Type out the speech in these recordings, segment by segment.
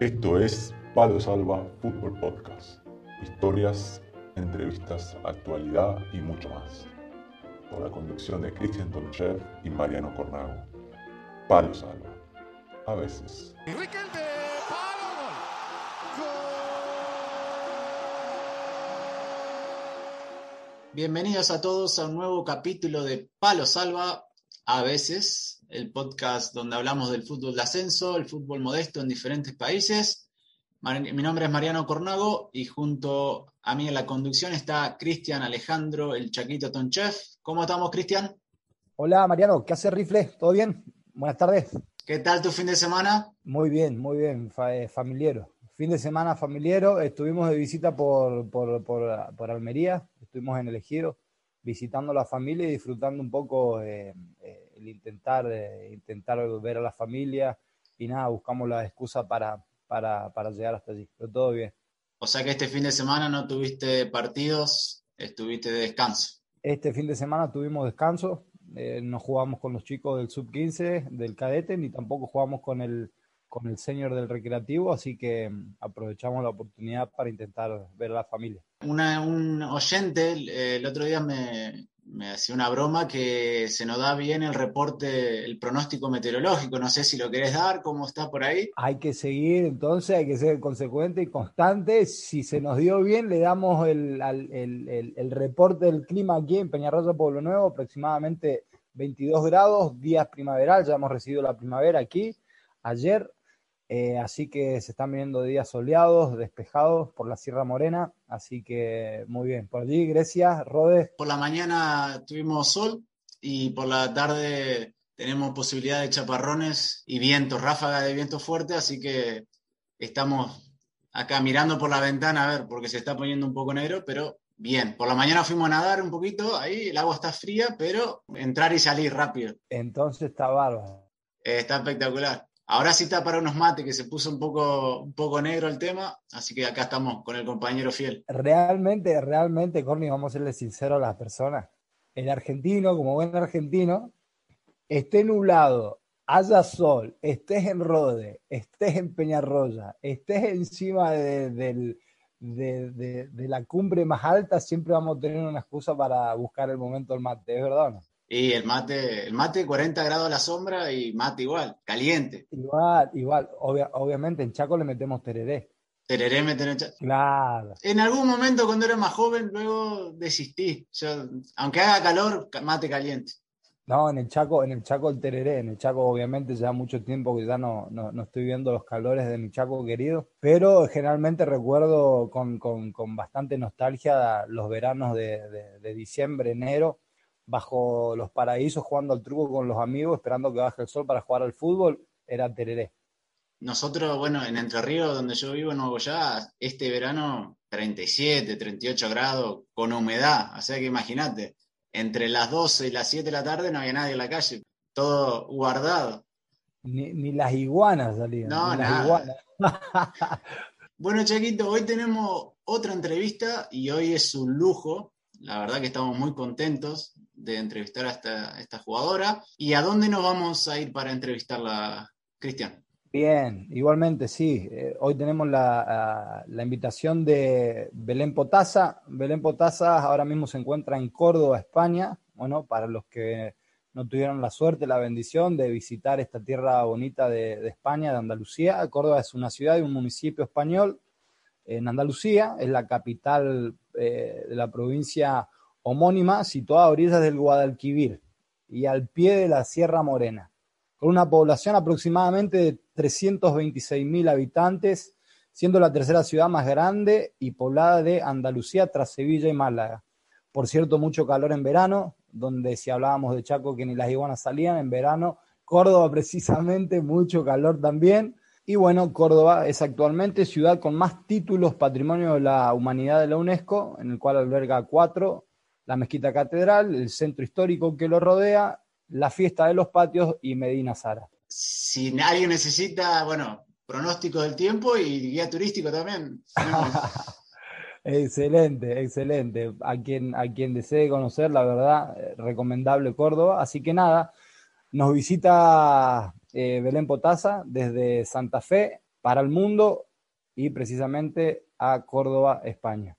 Esto es Palo Salva Fútbol Podcast. Historias, entrevistas, actualidad y mucho más. Con la conducción de Cristian Tonchev y Mariano Cornago. Palo Salva. A veces. Bienvenidos a todos a un nuevo capítulo de Palo Salva, a veces, el podcast donde hablamos del fútbol de ascenso, el fútbol modesto en diferentes países. Mi nombre es Mariano Cornago y junto a mí en la conducción está Cristian Alejandro, el Chaquito Tonchef. ¿Cómo estamos, Cristian? Hola, Mariano, ¿qué hace Rifle? ¿Todo bien? Buenas tardes. ¿Qué tal tu fin de semana? Muy bien, muy bien, eh, familiero. Fin de semana familiero, estuvimos de visita por, por, por, Almería, estuvimos en el Ejido visitando la familia y disfrutando un poco eh, eh, el intentar, intentar ver a la familia y nada, buscamos la excusa para, para, para llegar hasta allí, pero todo bien. O sea que este fin de semana no tuviste partidos, estuviste de descanso. Este fin de semana tuvimos descanso, eh, no jugamos con los chicos del sub-15, del cadete, ni tampoco jugamos con el, con el senior del recreativo, así que mm, aprovechamos la oportunidad para intentar ver a la familia. un oyente eh, el otro día me, me hacía una broma que se nos da bien el reporte, el pronóstico meteorológico. No sé si lo querés dar, ¿cómo está por ahí? Hay que seguir, entonces hay que ser consecuente y constante. Si se nos dio bien, le damos el, el, el, reporte del clima aquí en Peñarroya, Pueblo Nuevo, aproximadamente 22 grados, días primaveral, ya hemos recibido la primavera aquí. Ayer eh, así que se están viendo días soleados, despejados por la Sierra Morena. Así que muy bien. Por allí, Grecia, Rodes. Por la mañana tuvimos sol y por la tarde tenemos posibilidad de chaparrones y vientos, ráfaga de viento fuerte. Así que estamos acá mirando por la ventana a ver, porque se está poniendo un poco negro, pero bien. Por la mañana fuimos a nadar un poquito, ahí el agua está fría, pero entrar y salir rápido. Entonces está bárbaro. está espectacular. Ahora sí está para unos mates, que se puso un poco, un poco negro el tema, así que acá estamos con el compañero fiel. Realmente, realmente, Corny, vamos a serle sinceros a las personas. El argentino, como buen argentino, esté nublado, haya sol, estés en Rode, estés en Peñarroya, estés encima de, de, la cumbre más alta, siempre vamos a tener una excusa para buscar el momento del mate, ¿es verdad o no? Y el mate, el mate 40 grados a la sombra y mate igual, caliente. Igual, igual. obviamente en Chaco le metemos tereré. Tereré meten en Chaco. Claro. En algún momento cuando era más joven, luego desistí. aunque haga calor, mate caliente. No, en el Chaco, en el Chaco el tereré, en el Chaco obviamente ya mucho tiempo que ya no, no, estoy viendo los calores de mi Chaco querido, pero generalmente recuerdo con, bastante nostalgia los veranos de, de diciembre, enero, bajo los paraísos jugando al truco con los amigos, esperando que baje el sol para jugar al fútbol, era tereré. Nosotros, bueno, en Entre Ríos, donde yo vivo, en Nuevo Ya, este verano 37, 38 grados, con humedad. O sea que imagínate, entre las 12 y las 7 de la tarde no había nadie en la calle, todo guardado. Ni, las iguanas salían. No, nada. bueno, Chaquito, hoy tenemos otra entrevista y hoy es un lujo. La verdad que estamos muy contentos de entrevistar a esta, jugadora. ¿Y a dónde nos vamos a ir para entrevistarla, Cristian? Bien, igualmente sí. Eh, hoy tenemos la, invitación de Belén Potasa. Belén Potasa ahora mismo se encuentra en Córdoba, España. Bueno, para los que no tuvieron la suerte, la bendición de visitar esta tierra bonita de, España, de Andalucía. Córdoba es una ciudad y un municipio español en Andalucía, es la capital eh, de la provincia homónima situada a orillas del Guadalquivir y al pie de la Sierra Morena, con una población aproximadamente de 326.000 habitantes, siendo la tercera ciudad más grande y poblada de Andalucía tras Sevilla y Málaga. Por cierto, mucho calor en verano, donde si hablábamos de Chaco que ni las iguanas salían, en verano, Córdoba precisamente, mucho calor también. Y bueno, Córdoba es actualmente ciudad con más títulos Patrimonio de la Humanidad de la UNESCO, en el cual alberga cuatro, la mezquita catedral, el centro histórico que lo rodea, la fiesta de los patios y Medina Sara. Si nadie necesita, bueno, pronóstico del tiempo y guía turístico también. excelente, excelente. A quien, a quien desee conocer, la verdad, eh, recomendable Córdoba. Así que nada, nos visita eh, Belén Potasa desde Santa Fe para el mundo y precisamente a Córdoba, España.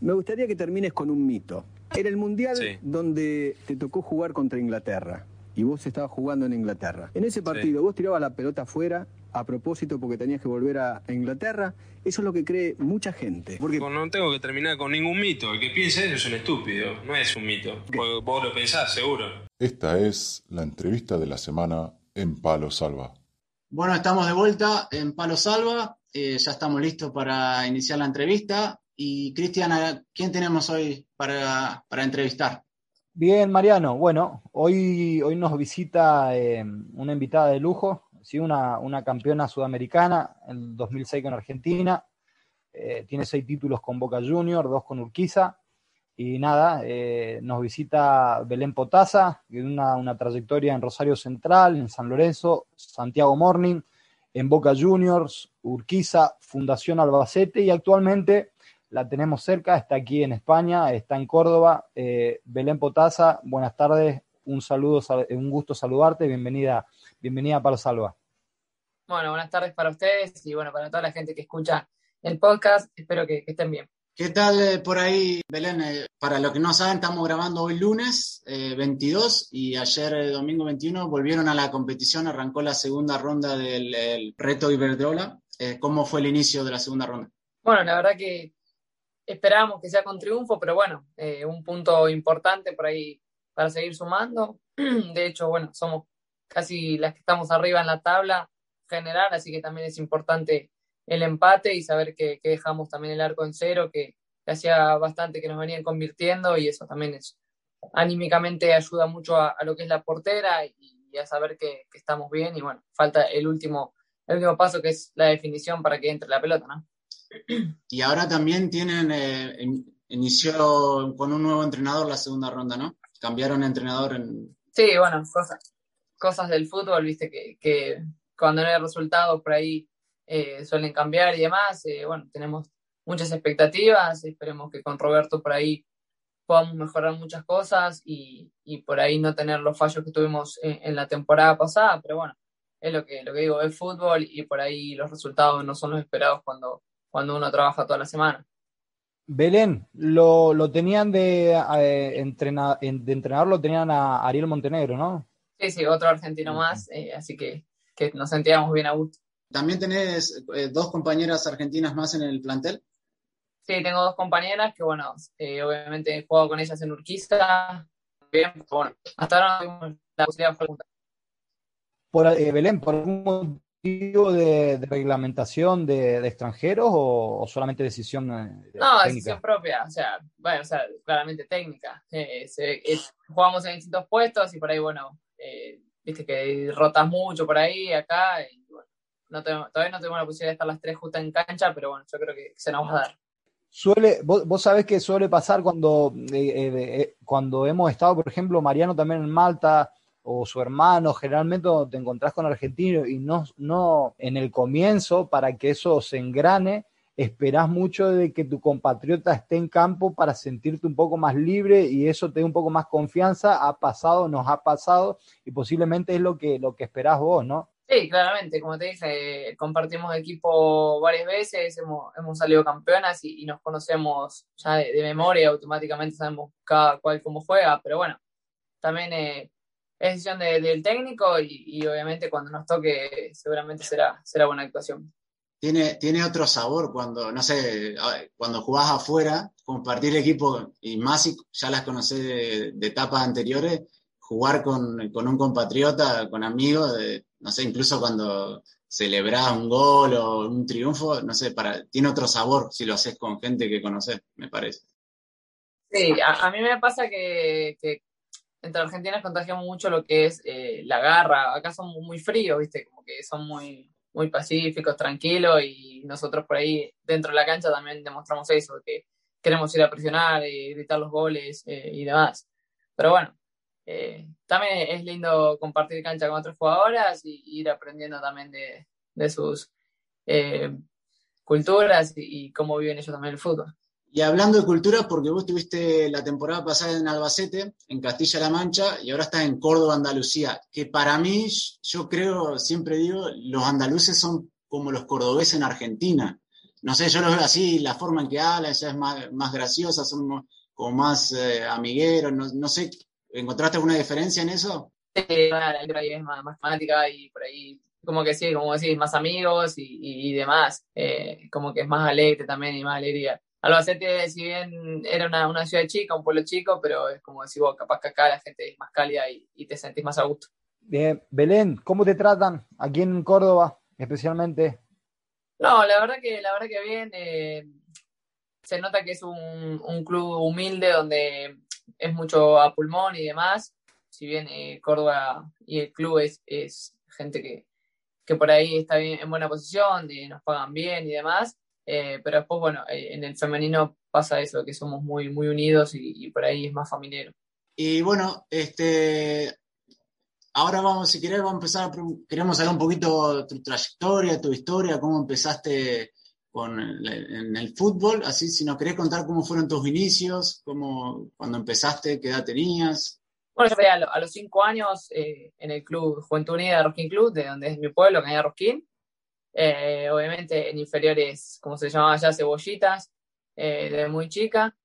Me gustaría que termines con un mito. Era el Mundial donde te tocó jugar contra Inglaterra y vos estabas jugando en Inglaterra. En ese partido vos tirabas la pelota afuera a propósito porque tenías que volver a Inglaterra. Eso es lo que cree mucha gente. Porque no tengo que terminar con ningún mito. El que piense eso es un estúpido, no es un mito. Vos lo pensás, seguro. Esta es la entrevista de la semana en Palo Salva. Bueno, estamos de vuelta en Palo Salva. Eh, ya estamos listos para iniciar la entrevista. Y Cristian, ¿quién tenemos hoy para, entrevistar? Bien, Mariano. Bueno, hoy, hoy nos visita eh, una invitada de lujo, ¿sí? una, una campeona sudamericana en 2006 con Argentina. Eh, tiene seis títulos con Boca Junior, dos con Urquiza. Y nada, eh, nos visita Belén Potasa, que una, una, trayectoria en Rosario Central, en San Lorenzo, Santiago Morning, en Boca Juniors, Urquiza, Fundación Albacete y actualmente la tenemos cerca, está aquí en España, está en Córdoba. Eh, Belén Potasa, buenas tardes, un saludo, un gusto saludarte, bienvenida, bienvenida a Palo Salva. Bueno, buenas tardes para ustedes y bueno, para toda la gente que escucha el podcast, espero que, estén bien. ¿Qué tal eh, por ahí, Belén? Eh, para los que no saben, estamos grabando hoy lunes 22 y ayer domingo 21 volvieron a la competición, arrancó la segunda ronda del reto Iberdrola. ¿Cómo fue el inicio de la segunda ronda? Bueno, la verdad que esperábamos que sea con triunfo, pero bueno, eh, un punto importante por ahí para seguir sumando. De hecho, bueno, somos casi las que estamos arriba en la tabla general, así que también es importante el empate y saber que, dejamos también el arco en cero, que, hacía bastante que nos venían convirtiendo y eso también es anímicamente ayuda mucho a, lo que es la portera y, a saber que, que, estamos bien y bueno, falta el último, el último paso que es la definición para que entre la pelota, ¿no? Y ahora también tienen, eh, inició con un nuevo entrenador la segunda ronda, ¿no? Cambiaron entrenador en... Sí, bueno, cosas, cosas del fútbol, viste, que, cuando no hay resultados por ahí eh, suelen cambiar y demás. Eh, bueno, tenemos muchas expectativas, esperemos que con Roberto por ahí podamos mejorar muchas cosas y, por ahí no tener los fallos que tuvimos en, la temporada pasada, pero bueno, es lo que, lo que digo, es fútbol y por ahí los resultados no son los esperados cuando, cuando uno trabaja toda la semana. Belén, lo, lo tenían de, eh, entrenar, de entrenador, lo tenían a Ariel Montenegro, ¿no? Sí, sí, otro argentino más, eh, así que, que, nos sentíamos bien a gusto. ¿También tenés eh, dos compañeras argentinas más en el plantel? Sí, tengo dos compañeras que, bueno, obviamente he jugado con ellas en Urquiza. Bien, bueno, hasta ahora no tuvimos la posibilidad de jugar Por, Belén, por algún de, reglamentación de, extranjeros o, solamente decisión eh, No, decisión propia, o sea, bueno, o sea, claramente técnica. Eh, jugamos en distintos puestos y por ahí, bueno, eh, viste que rotas mucho por ahí, acá, y bueno, no todavía no tenemos la posibilidad de estar las tres justas en cancha, pero bueno, yo creo que se nos va a dar. Suele, vos, vos sabés que suele pasar cuando, cuando hemos estado, por ejemplo, Mariano también en Malta, o su hermano, generalmente te encontrás con argentinos y no, no en el comienzo, para que eso se engrane, esperás mucho de que tu compatriota esté en campo para sentirte un poco más libre y eso te dé un poco más confianza. Ha pasado, nos ha pasado y posiblemente es lo que, lo que esperás vos, ¿no? Sí, claramente, como te dije, compartimos equipo varias veces, hemos, hemos salido campeonas y, nos conocemos ya de, memoria, automáticamente sabemos cada cual cómo juega, pero bueno, también eh, es decisión del técnico y, obviamente cuando nos toque seguramente será, será buena actuación. Tiene, tiene otro sabor cuando, no sé, cuando jugás afuera, compartir equipo y más si ya las conocés de, etapas anteriores, jugar con, un compatriota, con amigos, no sé, incluso cuando celebrás un gol o un triunfo, no sé, para, tiene otro sabor si lo haces con gente que conoces, me parece. Sí, a, mí me pasa que, entre argentinas contagiamos mucho lo que es eh, la garra. Acá somos muy fríos, ¿viste? Como que son muy, muy pacíficos, tranquilos y nosotros por ahí dentro de la cancha también demostramos eso, que queremos ir a presionar y gritar los goles eh, y demás. Pero bueno, eh, también es lindo compartir cancha con otras jugadoras y ir aprendiendo también de, de sus culturas y, y, cómo viven ellos también el fútbol. Y hablando de cultura, porque vos estuviste la temporada pasada en Albacete, en Castilla-La Mancha, y ahora estás en Córdoba, Andalucía, que para mí, yo creo, siempre digo, los andaluces son como los cordobeses en Argentina. No sé, yo los veo así, la forma en que hablan ya es más, graciosa, son como más eh, amigueros, no, sé, ¿encontraste alguna diferencia en eso? Sí, la es más, más fanática y por ahí como que sí, como decís, más amigos y, demás, eh, como que es más alegre también y más alegría. Albacete, si bien era una, una, ciudad chica, un pueblo chico, pero es como decís vos, capaz que acá la gente es más cálida y, y te sentís más a gusto. Bien, Belén, ¿cómo te tratan aquí en Córdoba especialmente? No, la verdad que, la verdad que bien. Eh, se nota que es un, un, club humilde donde es mucho a pulmón y demás. Si bien eh, Córdoba y el club es, es gente que, que por ahí está bien, en buena posición, y nos pagan bien y demás, eh, pero después, bueno, eh, en el femenino pasa eso, que somos muy, muy unidos y, por ahí es más familiar. Y bueno, este, ahora vamos, si querés, vamos a empezar, queremos saber un poquito tu trayectoria, tu historia, cómo empezaste con en el fútbol, así si nos querés contar cómo fueron tus inicios, cómo, cuando empezaste, qué edad tenías. Bueno, yo fui a, los cinco años eh, en el club Juventud Unida Rosquín Club, de donde es mi pueblo, Cañada Rosquín. Eh, obviamente en inferiores, como se llamaba allá, cebollitas, eh, de muy chica.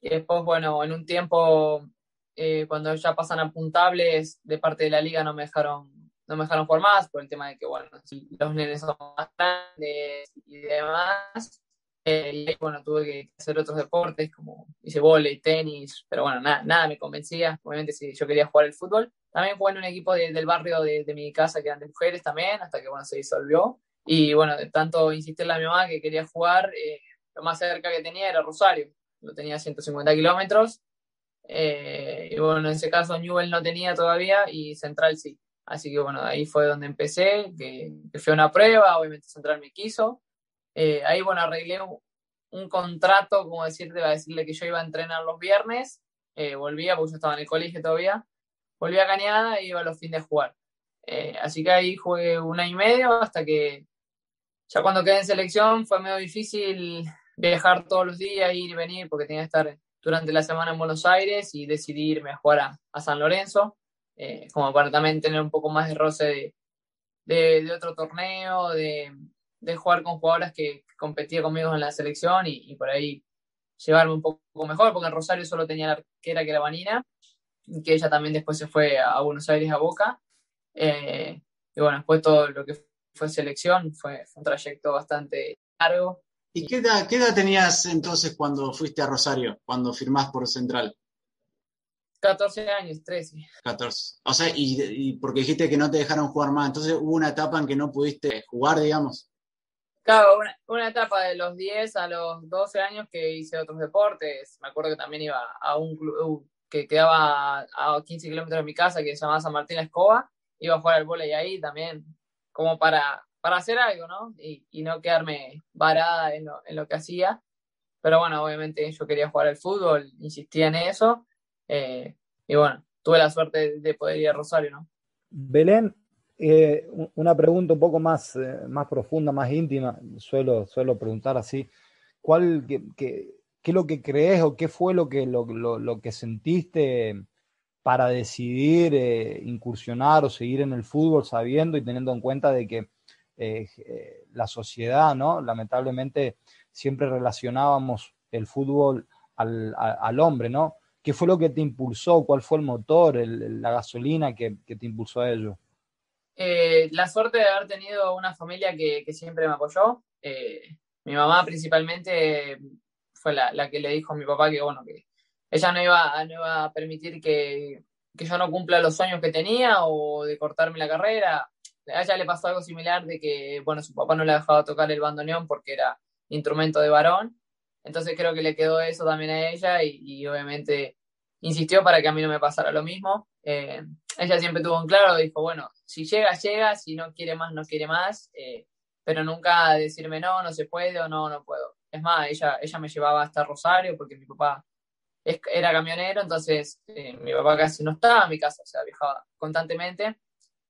Y después, bueno, en un tiempo, cuando ya pasan a puntables de parte de la liga, no me dejaron no me dejaron jugar más por el tema de que, bueno, los nenes son más grandes y demás. Eh, y bueno, tuve que hacer otros deportes como hice volei, tenis, pero bueno, nada, nada me convencía. Obviamente, si yo quería jugar el fútbol. También jugué en un equipo del barrio de, mi casa que eran de mujeres también, hasta que bueno, se disolvió. Y bueno, de tanto insistirle a mi mamá que quería jugar, eh, lo más cerca que tenía era Rosario. Lo tenía a 150 kilómetros. Eh, y bueno, en ese caso Newell no tenía todavía y Central sí. Así que bueno, ahí fue donde empecé, que, que fue una prueba, obviamente Central me quiso. Eh, ahí, bueno, arreglé un, contrato, como decirte, a decirle que yo iba a entrenar los viernes, eh, volvía, porque yo estaba en el colegio todavía, volvía a Cañada y iba a los fines de jugar. Eh, así que ahí jugué un año y medio hasta que ya cuando quedé en selección fue medio difícil viajar todos los días, ir y venir, porque tenía que estar durante la semana en Buenos Aires y decidí irme a jugar a, San Lorenzo, como para también tener un poco más de roce de otro torneo, de, jugar con jugadoras que competía conmigo en la selección y, por ahí llevarme un poco mejor, porque en Rosario solo tenía la arquera que era Vanina, que ella también después se fue a Buenos Aires a Boca. Eh, y bueno, después todo lo que fue selección fue, un trayecto bastante largo. ¿Y qué edad, qué edad tenías entonces cuando fuiste a Rosario, cuando firmás por Central? 14 años, 13. 14. O sea, y, y, porque dijiste que no te dejaron jugar más, entonces hubo una etapa en que no pudiste jugar, digamos. Claro, una, etapa de los 10 a los 12 años que hice otros deportes. Me acuerdo que también iba a un club que quedaba a 15 kilómetros de mi casa que se llamaba San Martín Escoba. Iba a jugar al volei ahí también, como para, para hacer algo, ¿no? Y, y no quedarme varada en lo, en lo, que hacía. Pero bueno, obviamente yo quería jugar al fútbol, insistía en eso. Eh, y bueno, tuve la suerte de poder ir a Rosario, ¿no? Belén, eh, una pregunta un poco más, eh, más profunda, más íntima, suelo, suelo preguntar así, ¿cuál, qué, qué, es lo que crees o qué fue lo que, lo, lo, que sentiste para decidir eh, incursionar o seguir en el fútbol sabiendo y teniendo en cuenta de que la sociedad, ¿no? Lamentablemente siempre relacionábamos el fútbol al, hombre, ¿no? ¿Qué fue lo que te impulsó? ¿Cuál fue el motor, la gasolina que, te impulsó a ello? Eh, la suerte de haber tenido una familia que, siempre me apoyó. Eh, mi mamá principalmente fue la, que le dijo a mi papá que, bueno, que ella no iba, no iba a permitir que, yo no cumpla los sueños que tenía o de cortarme la carrera. A ella le pasó algo similar de que, bueno, su papá no le dejaba tocar el bandoneón porque era instrumento de varón. Entonces creo que le quedó eso también a ella y obviamente insistió para que a mí no me pasara lo mismo. Eh, ella siempre tuvo en claro, dijo, bueno, si llega, llega, si no quiere más, no quiere más, eh, pero nunca decirme no, no se puede o no, no puedo. Es más, ella, ella me llevaba hasta Rosario porque mi papá era camionero, entonces eh, mi papá casi no estaba en mi casa, o sea, viajaba constantemente.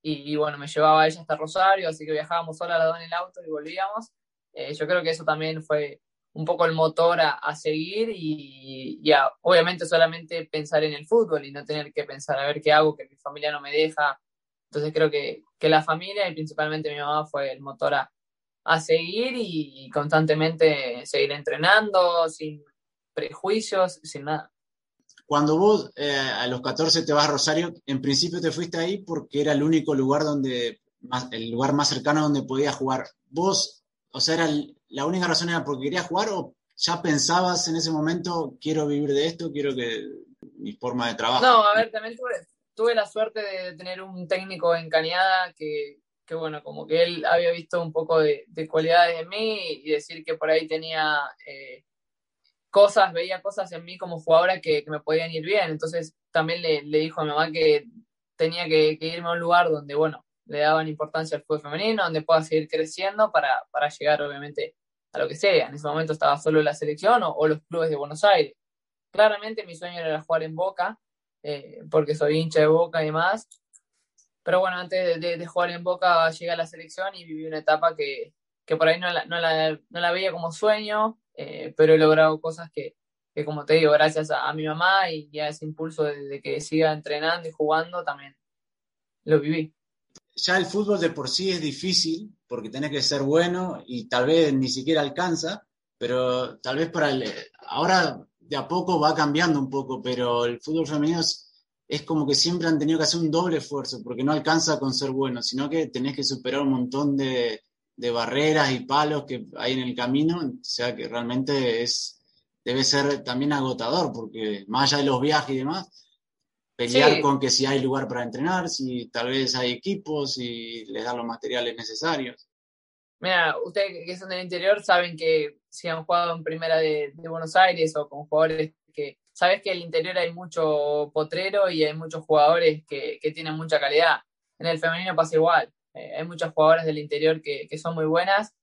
Y, bueno, me llevaba ella hasta Rosario, así que viajábamos sola a la dos en el auto y volvíamos. yo creo que eso también fue un poco el motor a, seguir y, obviamente solamente pensar en el fútbol y no tener que pensar a ver qué hago, que mi familia no me deja. Entonces creo que, que la familia y principalmente mi mamá fue el motor a, a seguir y, constantemente seguir entrenando sin prejuicios, sin nada. Cuando vos eh, a los 14 te vas a Rosario, en principio te fuiste ahí porque era el único lugar donde, el lugar más cercano donde podías jugar. ¿Vos, o sea, era la única razón era porque querías jugar o ya pensabas en ese momento, quiero vivir de esto, quiero que mi forma de trabajo? No, a ver, también tuve, la suerte de tener un técnico en Cañada que, que, bueno, como que él había visto un poco de, cualidades en mí y decir que por ahí tenía eh, cosas, veía cosas en mí como jugadora que, me podían ir bien. Entonces también le, dijo a mi mamá que tenía que, irme a un lugar donde, bueno, le daban importancia al fútbol femenino, donde pueda seguir creciendo para, para llegar, obviamente, a lo que sea. En ese momento estaba solo la selección o, los clubes de Buenos Aires. Claramente mi sueño era jugar en Boca, eh, porque soy hincha de Boca y demás. Pero bueno, antes de, jugar en Boca llegué a la selección y viví una etapa que, que por ahí no la, no, la, no la, veía como sueño, eh, pero he logrado cosas que, que, como te digo, gracias a, mi mamá y, a ese impulso de, de que siga entrenando y jugando, también lo viví. Ya el fútbol de por sí es difícil porque tenés que ser bueno y tal vez ni siquiera alcanza, pero tal vez para el, ahora de a poco va cambiando un poco, pero el fútbol femenino es, como que siempre han tenido que hacer un doble esfuerzo porque no alcanza con ser bueno, sino que tenés que superar un montón de, de barreras y palos que hay en el camino, o sea que realmente es debe ser también agotador porque más allá de los viajes y demás, pelear con que si hay lugar para entrenar, si tal vez hay equipos, si les dan los materiales necesarios. Mira, ustedes que son del interior saben que si han jugado en primera de, Buenos Aires o con jugadores que, sabes que en el interior hay mucho potrero y hay muchos jugadores que, tienen mucha calidad. En el femenino pasa igual. Eh, hay muchas jugadoras del interior que, son muy buenas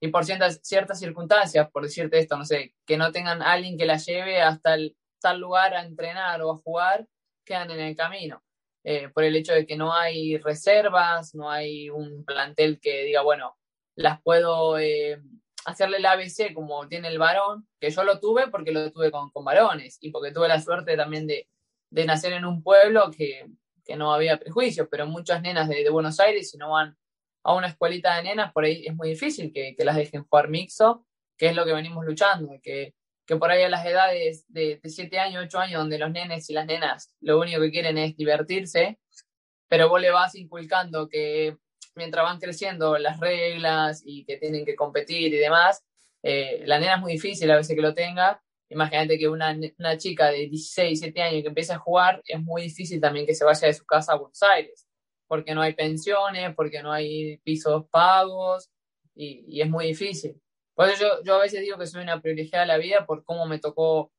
y por ciertas, ciertas circunstancias, por decirte esto, no sé, que no tengan alguien que la lleve hasta tal lugar a entrenar o a jugar, quedan en el camino. Eh, por el hecho de que no hay reservas, no hay un plantel que diga, bueno, las puedo eh, hacerle el ABC como tiene el varón, que yo lo tuve porque lo tuve con, con varones y porque tuve la suerte también de, de nacer en un pueblo que, que, no había prejuicios, pero muchas nenas de, de, Buenos Aires, si no van a una escuelita de nenas, por ahí es muy difícil que, que las dejen jugar mixo, que es lo que venimos luchando, que que por ahí a las edades de, 7 años, 8 años, donde los nenes y las nenas lo único que quieren es divertirse, pero vos le vas inculcando que mientras van creciendo las reglas y que tienen que competir y demás, eh, la nena es muy difícil a veces que lo tenga. Imagínate que una, una chica de 16, 17 años que empieza a jugar, es muy difícil también que se vaya de su casa a Buenos Aires, porque no hay pensiones, porque no hay pisos pagos y, y es muy difícil. Por eso yo, yo a veces digo que soy una privilegiada de la vida por cómo me tocó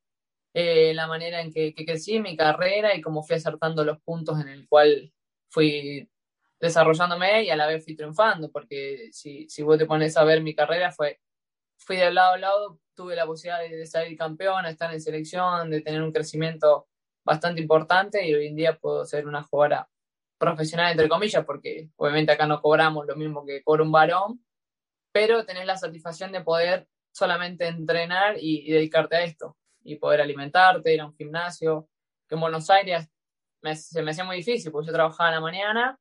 eh, la manera en que, que, crecí mi carrera y cómo fui acertando los puntos en el cual fui desarrollándome y a la vez fui triunfando, porque si, si vos te pones a ver mi carrera, fue, fui de lado a lado, tuve la posibilidad de, salir campeón, de estar en selección, de tener un crecimiento bastante importante y hoy en día puedo ser una jugadora profesional, entre comillas, porque obviamente acá no cobramos lo mismo que cobra un varón, pero tenés la satisfacción de poder solamente entrenar y, dedicarte a esto y poder alimentarte, ir a un gimnasio, que en Buenos Aires se me hacía muy difícil porque yo trabajaba en la mañana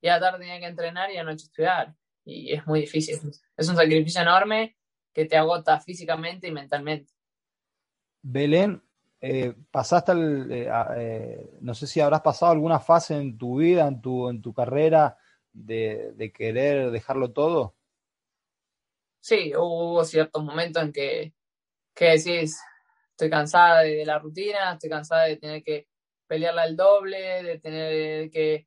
y a la tarde tenía que entrenar y a la noche estudiar y es muy difícil. Es un sacrificio enorme que te agota físicamente y mentalmente. Belén, eh, pasaste, eh, eh, no sé si habrás pasado alguna fase en tu vida, en tu, en tu carrera, de, de querer dejarlo todo sí, hubo ciertos momentos en que, que decís, estoy cansada de, la rutina, estoy cansada de tener que pelearla al doble, de tener que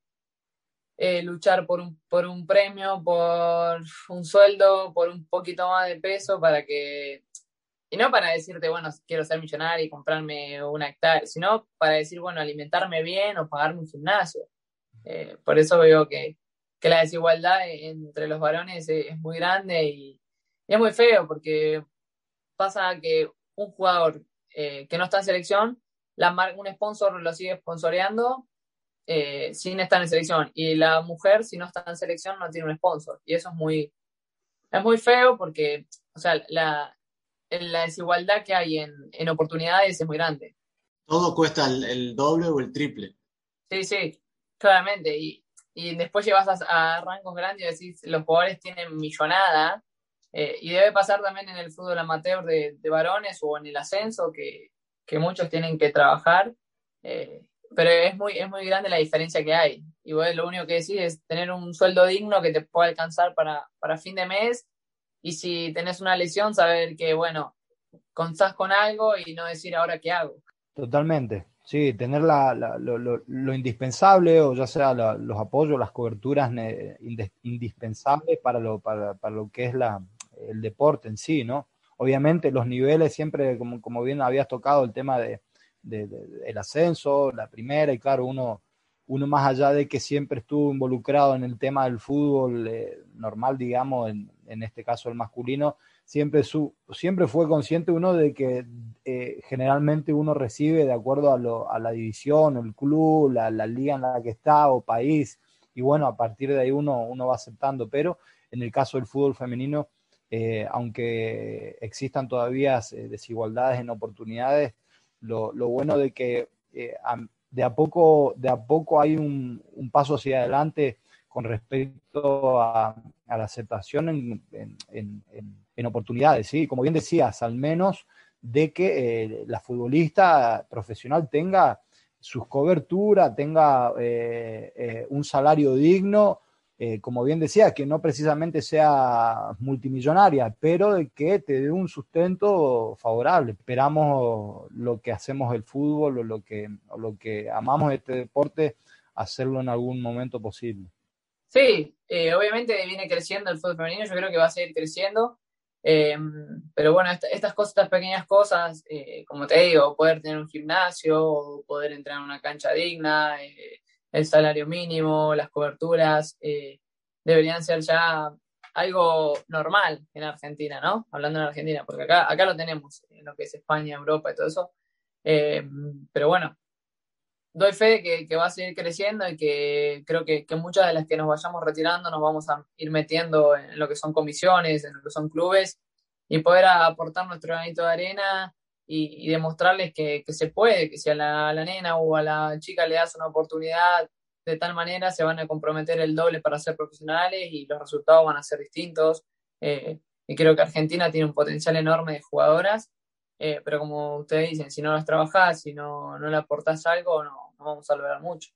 eh, luchar por un, por un premio, por un sueldo, por un poquito más de peso para que, y no para decirte, bueno, quiero ser millonario y comprarme una hectárea, sino para decir, bueno, alimentarme bien o pagarme un gimnasio. Eh, por eso veo que, que, la desigualdad entre los varones es muy grande y, es muy feo porque pasa que un jugador eh, que no está en selección, la un sponsor lo sigue sponsoreando eh, sin estar en selección. Y la mujer, si no está en selección, no tiene un sponsor. Y eso es muy, es muy feo porque, o sea, la, la desigualdad que hay en, en, oportunidades es muy grande. Todo cuesta el, doble o el triple. Sí, sí, claramente. Y, y después llevas a, a, rangos grandes y decís, los jugadores tienen millonada Eh, y debe pasar también en el fútbol amateur de, varones o en el ascenso, que, que muchos tienen que trabajar, eh, pero es muy, es muy grande la diferencia que hay. Y vos lo único que decís es tener un sueldo digno que te pueda alcanzar para, para fin de mes, y si tenés una lesión, saber que, bueno, contás con algo y no decir ahora qué hago. Totalmente, sí, tener la, lo, lo, indispensable, o ya sea los apoyos, las coberturas indispensables para lo, para, para lo que es la, el deporte en sí, ¿no? Obviamente los niveles siempre, como, como bien habías tocado, el tema de, del ascenso, la primera, y claro, uno, uno más allá de que siempre estuvo involucrado en el tema del fútbol eh, normal, digamos, en, en, este caso el masculino, siempre, su, siempre fue consciente uno de que eh, generalmente uno recibe de acuerdo a, lo, a la división, el club, la, la, liga en la que está o país, y bueno, a partir de ahí uno, uno va aceptando, pero en el caso del fútbol femenino, eh, aunque existan todavía desigualdades en oportunidades, lo, bueno de que eh, de, a poco, de a poco hay un, paso hacia adelante con respecto a, la aceptación en, oportunidades, ¿sí? Como bien decías, al menos de que la futbolista profesional tenga sus coberturas, tenga un salario digno, eh, como bien decía, que no precisamente sea multimillonaria, pero que te dé un sustento favorable. Esperamos lo que hacemos el fútbol o lo que, lo que amamos este deporte, hacerlo en algún momento posible. Sí, eh, obviamente viene creciendo el fútbol femenino, yo creo que va a seguir creciendo. Eh, pero bueno, estas cosas, estas pequeñas cosas, como te digo, poder tener un gimnasio, poder entrar en una cancha digna, el salario mínimo, las coberturas, eh, deberían ser ya algo normal en Argentina, ¿no? Hablando en Argentina, porque acá, acá lo tenemos, en lo que es España, Europa y todo eso. Eh, pero bueno, doy fe de que, va a seguir creciendo y que creo que, que, muchas de las que nos vayamos retirando nos vamos a ir metiendo en lo que son comisiones, en lo que son clubes y poder aportar nuestro granito de arena y, demostrarles que, se puede, que si a la, nena o a la chica le das una oportunidad de tal manera, se van a comprometer el doble para ser profesionales y los resultados van a ser distintos. Eh, y creo que Argentina tiene un potencial enorme de jugadoras, eh, pero como ustedes dicen, si no las trabajás, si no, no le aportás algo, no, no vamos a lograr mucho.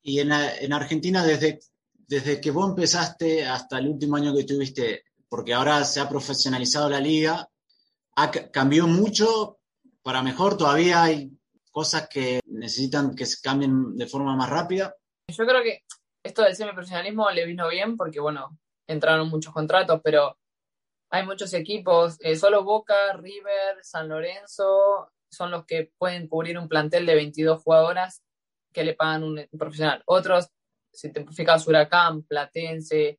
Y en, en Argentina, desde, desde que vos empezaste hasta el último año que tuviste, porque ahora se ha profesionalizado la liga, ha, cambió mucho para mejor, todavía hay cosas que necesitan que se cambien de forma más rápida. Yo creo que esto del semiprofesionalismo le vino bien porque, bueno, entraron muchos contratos, pero hay muchos equipos, eh, solo Boca, River, San Lorenzo son los que pueden cubrir un plantel de 22 jugadoras que le pagan un, profesional. Otros, si te fijas, Huracán, Platense,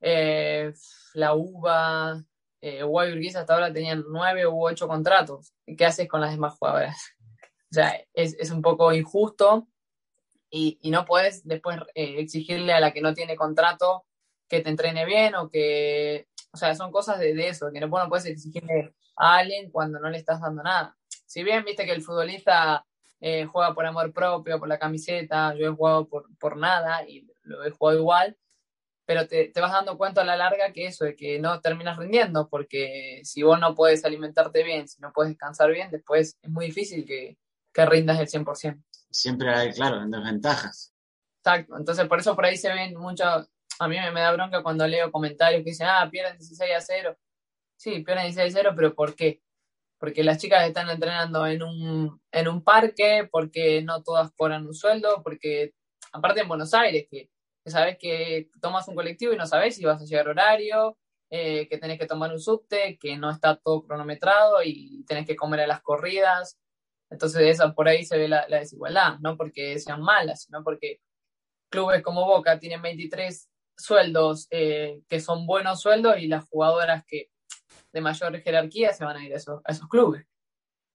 eh, La UBA, eh, Urquiza hasta ahora tenían nueve u ocho contratos. ¿Qué haces con las demás jugadoras? O sea, es, es un poco injusto y, y no puedes después eh, exigirle a la que no tiene contrato que te entrene bien o que, o sea, son cosas de, de eso, que no, no puedes exigirle a alguien cuando no le estás dando nada. Si bien viste que el futbolista eh, juega por amor propio, por la camiseta, yo he jugado por, por nada y lo he jugado igual, pero te, te, vas dando cuenta a la larga que eso, de que no terminas rindiendo, porque si vos no puedes alimentarte bien, si no puedes descansar bien, después es muy difícil que, que rindas el 100%. Siempre hay, claro, en desventajas. Exacto, entonces por eso por ahí se ven muchos, a mí me, da bronca cuando leo comentarios que dicen, ah, pierden 16 a 0. Sí, pierden 16 a 0, pero ¿por qué? Porque las chicas están entrenando en un, en un parque, porque no todas cobran un sueldo, porque aparte en Buenos Aires, que que sabes que tomas un colectivo y no sabes si vas a llegar horario, eh, que tenés que tomar un subte, que no está todo cronometrado y tenés que comer a las corridas. Entonces, esa, por ahí se ve la, desigualdad, no porque sean malas, sino porque clubes como Boca tienen 23 sueldos eh, que son buenos sueldos y las jugadoras que de mayor jerarquía se van a ir a esos, a esos clubes.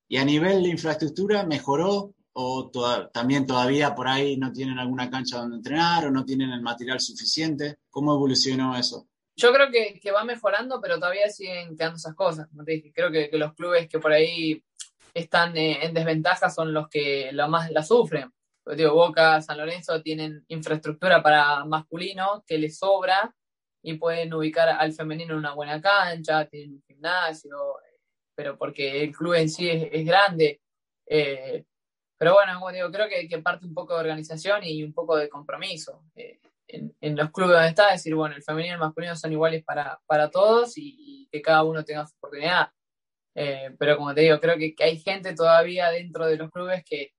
Y a nivel de infraestructura, ¿mejoró o también todavía por ahí no tienen alguna cancha donde entrenar o no tienen el material suficiente? ¿Cómo evolucionó eso? Yo creo que, que va mejorando, pero todavía siguen quedando esas cosas. Creo que, que los clubes que por ahí están eh, en desventaja son los que lo más la sufren. digo, Boca, San Lorenzo tienen infraestructura para masculino que les sobra y pueden ubicar al femenino en una buena cancha, tienen un gimnasio, pero porque el club en sí es, grande. Eh, pero bueno, como digo, creo que, parte un poco de organización y un poco de compromiso. Eh, en, los clubes donde está, decir, bueno, el femenino y el masculino son iguales para, para todos y, que cada uno tenga su oportunidad. Eh, pero como te digo, creo que, hay gente todavía dentro de los clubes que,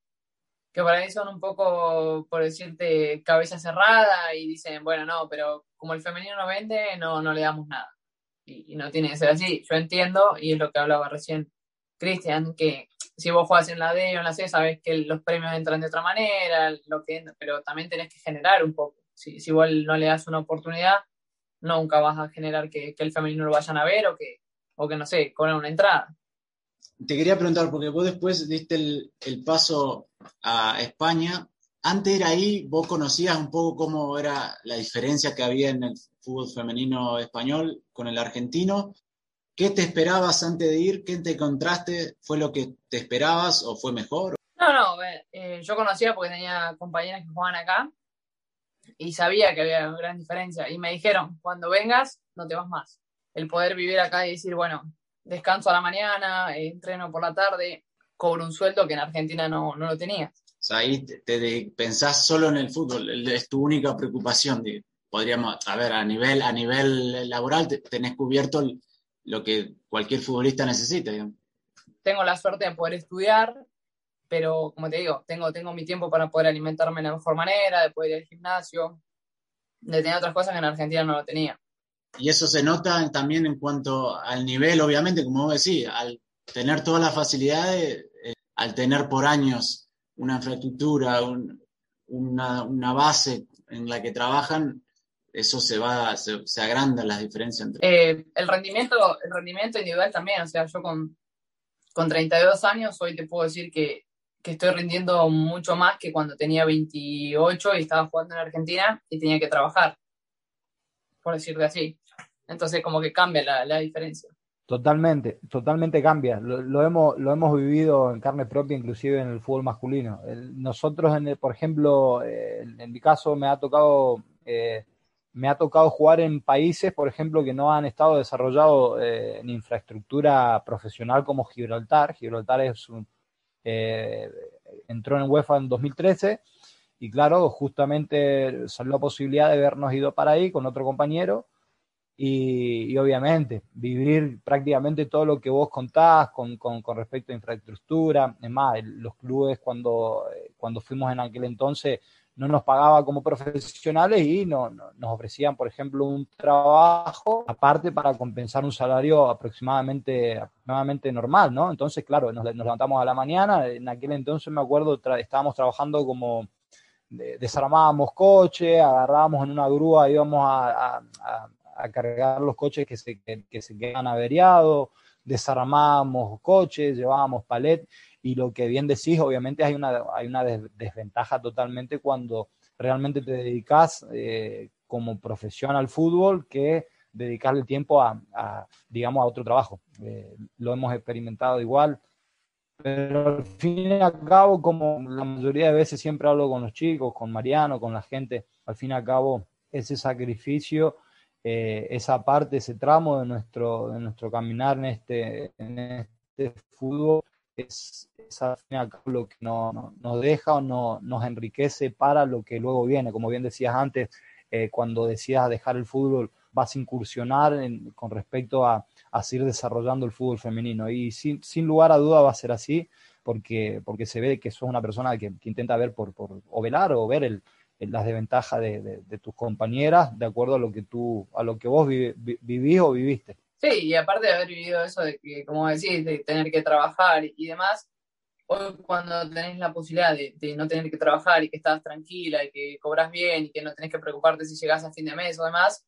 que para ahí son un poco, por decirte, cabeza cerrada y dicen, bueno, no, pero como el femenino no vende, no, no le damos nada. Y, no tiene que ser así. Yo entiendo, y es lo que hablaba recién Cristian, que si vos juegas en la D o en la C, sabes que los premios entran de otra manera, lo que, pero también tenés que generar un poco. Si, si igual no le das una oportunidad, nunca vas a generar que, el femenino lo vayan a ver o que, o que no sé, cobren una entrada. Te quería preguntar, porque vos después diste el, el paso a España antes de ahí, vos conocías un poco cómo era la diferencia que había en el fútbol femenino español con el argentino. ¿Qué te esperabas antes de ir? ¿Qué te encontraste? ¿Fue lo que te esperabas o fue mejor? No, no, eh, yo conocía porque tenía compañeras que jugaban acá y sabía que había una gran diferencia. Y me dijeron, cuando vengas, no te vas más. El poder vivir acá y decir, bueno, descanso a la mañana, entreno por la tarde, cobro un sueldo que en Argentina no, no lo tenía ahí te, pensás solo en el fútbol, es tu única preocupación. Podríamos, a ver, a nivel, a nivel laboral tenés cubierto lo que cualquier futbolista necesita. Tengo la suerte de poder estudiar, pero como te digo, tengo, tengo mi tiempo para poder alimentarme de la mejor manera, de poder ir al gimnasio, de tener otras cosas que en Argentina no lo tenía. Y eso se nota también en cuanto al nivel, obviamente, como vos decís, al tener todas las facilidades, eh, al tener por años una infraestructura, una, base en la que trabajan, eso se va, se, se agrandan las diferencias entre. Eh, el rendimiento, el rendimiento individual también, o sea, yo con, con 32 años hoy te puedo decir que, que estoy rindiendo mucho más que cuando tenía 28 y estaba jugando en Argentina y tenía que trabajar, por decirte así. Entonces como que cambia la, la diferencia. Totalmente, totalmente cambia. Lo, hemos, lo hemos vivido en carne propia, inclusive en el fútbol masculino. nosotros, en por ejemplo, eh, en mi caso me ha tocado eh, me ha tocado jugar en países, por ejemplo, que no han estado desarrollados eh, en infraestructura profesional como Gibraltar. Gibraltar un, entró en UEFA en 2013 y claro, justamente salió la posibilidad de habernos ido para ahí con otro compañero y, obviamente vivir prácticamente todo lo que vos contás con, con, respecto a infraestructura. Es más, los clubes cuando, eh, cuando fuimos en aquel entonces no nos pagaba como profesionales y no, nos ofrecían, por ejemplo, un trabajo aparte para compensar un salario aproximadamente, aproximadamente normal, ¿no? Entonces, claro, nos, levantamos a la mañana, en aquel entonces me acuerdo, estábamos trabajando como desarmábamos coches, agarrábamos en una grúa, íbamos a, cargar los coches que se, que, se quedan averiados, desarmábamos coches, llevábamos palet y lo que bien decís, obviamente hay una, hay una desventaja totalmente cuando realmente te dedicas eh, como profesión al fútbol que dedicarle tiempo a, digamos, a otro trabajo. Eh, lo hemos experimentado igual, pero al fin y al cabo, como la mayoría de veces siempre hablo con los chicos, con Mariano, con la gente, al fin y al cabo ese sacrificio eh, esa parte, ese tramo de nuestro, de nuestro caminar en este, en este fútbol es, lo que no, nos deja o no, nos enriquece para lo que luego viene. Como bien decías antes, eh, cuando decías dejar el fútbol, vas a incursionar con respecto a, a, seguir desarrollando el fútbol femenino. Y sin, sin lugar a duda va a ser así, porque, porque se ve que sos una persona que, intenta ver por, por, o velar o ver el, las desventajas de, de, tus compañeras de acuerdo a lo que tú, a lo que vos vivís o viviste. Sí, y aparte de haber vivido eso de que, como decís, de tener que trabajar y demás, hoy cuando tenés la posibilidad de, no tener que trabajar y que estás tranquila y que cobras bien y que no tenés que preocuparte si llegas a fin de mes o demás,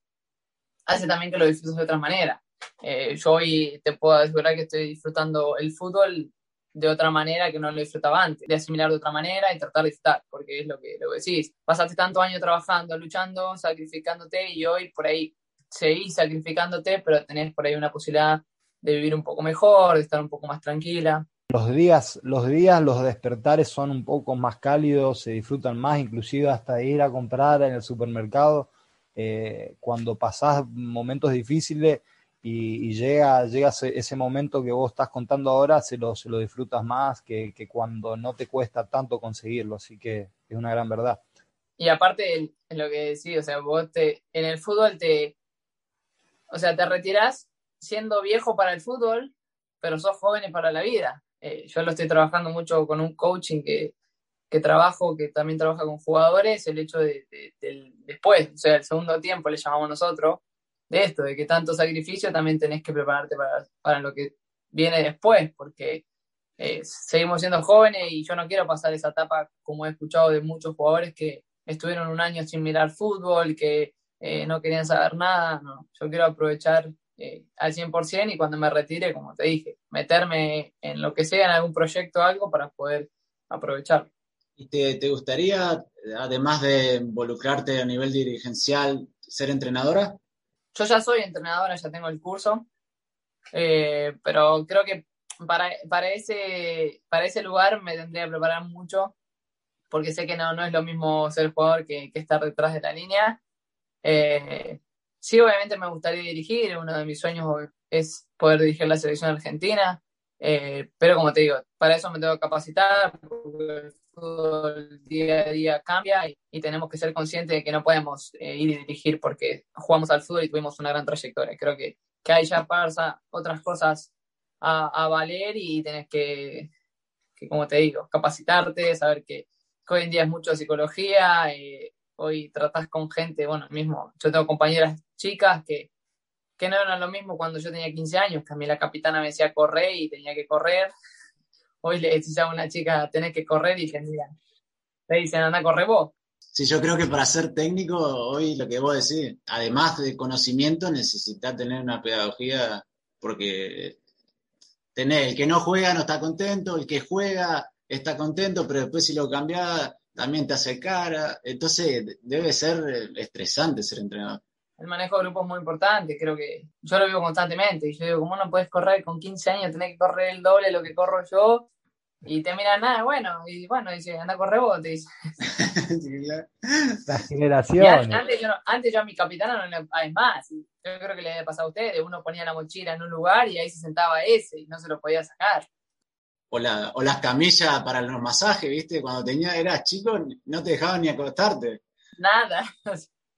hace también que lo disfrutes de otra manera. Eh, yo hoy te puedo asegurar que estoy disfrutando el fútbol de otra manera que no lo disfrutaba antes, de asimilar de otra manera y tratar de estar, porque es lo que, lo decís. Pasaste tanto años trabajando, luchando, sacrificándote y hoy por ahí seguís sacrificándote, pero tenés por ahí una posibilidad de vivir un poco mejor, de estar un poco más tranquila. Los días, los días, los despertares son un poco más cálidos, se disfrutan más, inclusive hasta ir a comprar en el supermercado. eh, cuando pasás momentos difíciles y, llega, llega ese, momento que vos estás contando ahora, se lo, se lo disfrutas más que, cuando no te cuesta tanto conseguirlo, así que es una gran verdad. Y aparte, en lo que decís, o sea, vos te, en el fútbol te, o sea, te retirás siendo viejo para el fútbol, pero sos joven para la vida. Eh, yo lo estoy trabajando mucho con un coaching que, que trabajo, que también trabaja con jugadores, el hecho de, del después, o sea, el segundo tiempo le llamamos nosotros, de esto, de que tanto sacrificio también tenés que prepararte para, para lo que viene después, porque eh, seguimos siendo jóvenes y yo no quiero pasar esa etapa como he escuchado de muchos jugadores que estuvieron un año sin mirar fútbol, que eh, no querían saber nada, no, yo quiero aprovechar eh, al 100% y cuando me retire, como te dije, meterme en lo que sea, en algún proyecto o algo para poder aprovechar. ¿Y te, gustaría, además de involucrarte a nivel dirigencial, ser entrenadora? Yo ya soy entrenadora, ya tengo el curso, eh, pero creo que para, para, ese, para ese lugar me tendría que preparar mucho, porque sé que no, no es lo mismo ser jugador que, que estar detrás de la línea. Eh, Sí, obviamente me gustaría dirigir, uno de mis sueños es poder dirigir la selección argentina, eh, pero como te digo, para eso me tengo que capacitar, porque el fútbol día a día cambia y, tenemos que ser conscientes de que no podemos eh, ir y dirigir porque jugamos al fútbol y tuvimos una gran trayectoria. Creo que, que hay ya pasa otras cosas a, valer y tenés que, que, como te digo, capacitarte, saber que, hoy en día es mucho psicología. Hoy tratas con gente, bueno, mismo, yo tengo compañeras chicas que, que no eran lo mismo cuando yo tenía 15 años, que a mí la capitana me decía correr y tenía que correr. Hoy le decís a una chica, tenés que correr y que mira, le dicen, anda, corre vos. Sí, yo creo que para ser técnico, hoy lo que vos decís, además de conocimiento, necesitas tener una pedagogía, porque tener, el que no juega no está contento, el que juega está contento, pero después si lo cambias también te hace cara. Entonces debe ser estresante ser entrenador. El manejo de grupos es muy importante, creo que yo lo vivo constantemente. Y yo digo, ¿cómo no puedes correr con 15 años? Tenés que correr el doble de lo que corro yo. Y te miran nada, bueno, y bueno, dice, anda a correr vos, te dice. La generación. Antes, yo antes yo a mi capitana no le, además, yo creo que le había pasado a ustedes, uno ponía la mochila en un lugar y ahí se sentaba ese y no se lo podía sacar o, la, o las camillas para los masajes, ¿viste? Cuando tenía, eras chico, no te dejaban ni acostarte. Nada.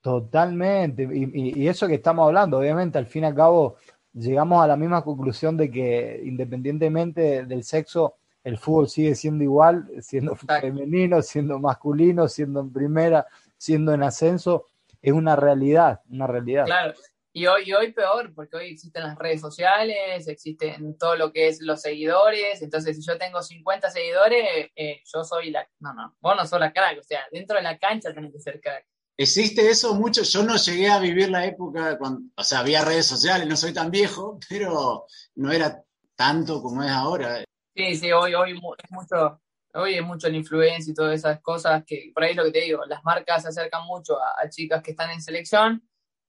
Totalmente. Y, y, eso que estamos hablando, obviamente, al fin y al cabo, llegamos a la misma conclusión de que independientemente del sexo, el fútbol sigue siendo igual, siendo femenino, siendo masculino, siendo en primera, siendo en ascenso, es una realidad, una realidad. Claro, y hoy, hoy peor, porque hoy existen las redes sociales, existen todo lo que es los seguidores. Entonces, si yo tengo 50 seguidores, eh, yo soy la. No, no, vos no sos la crack. O sea, dentro de la cancha tenés que ser crack. ¿Existe eso mucho? Yo no llegué a vivir la época cuando. O sea, había redes sociales, no soy tan viejo, pero no era tanto como es ahora. Sí, sí, hoy, hoy es mucho. Hoy es mucho la influencia y todas esas cosas que, por ahí lo que te digo, las marcas se acercan mucho a chicas que están en selección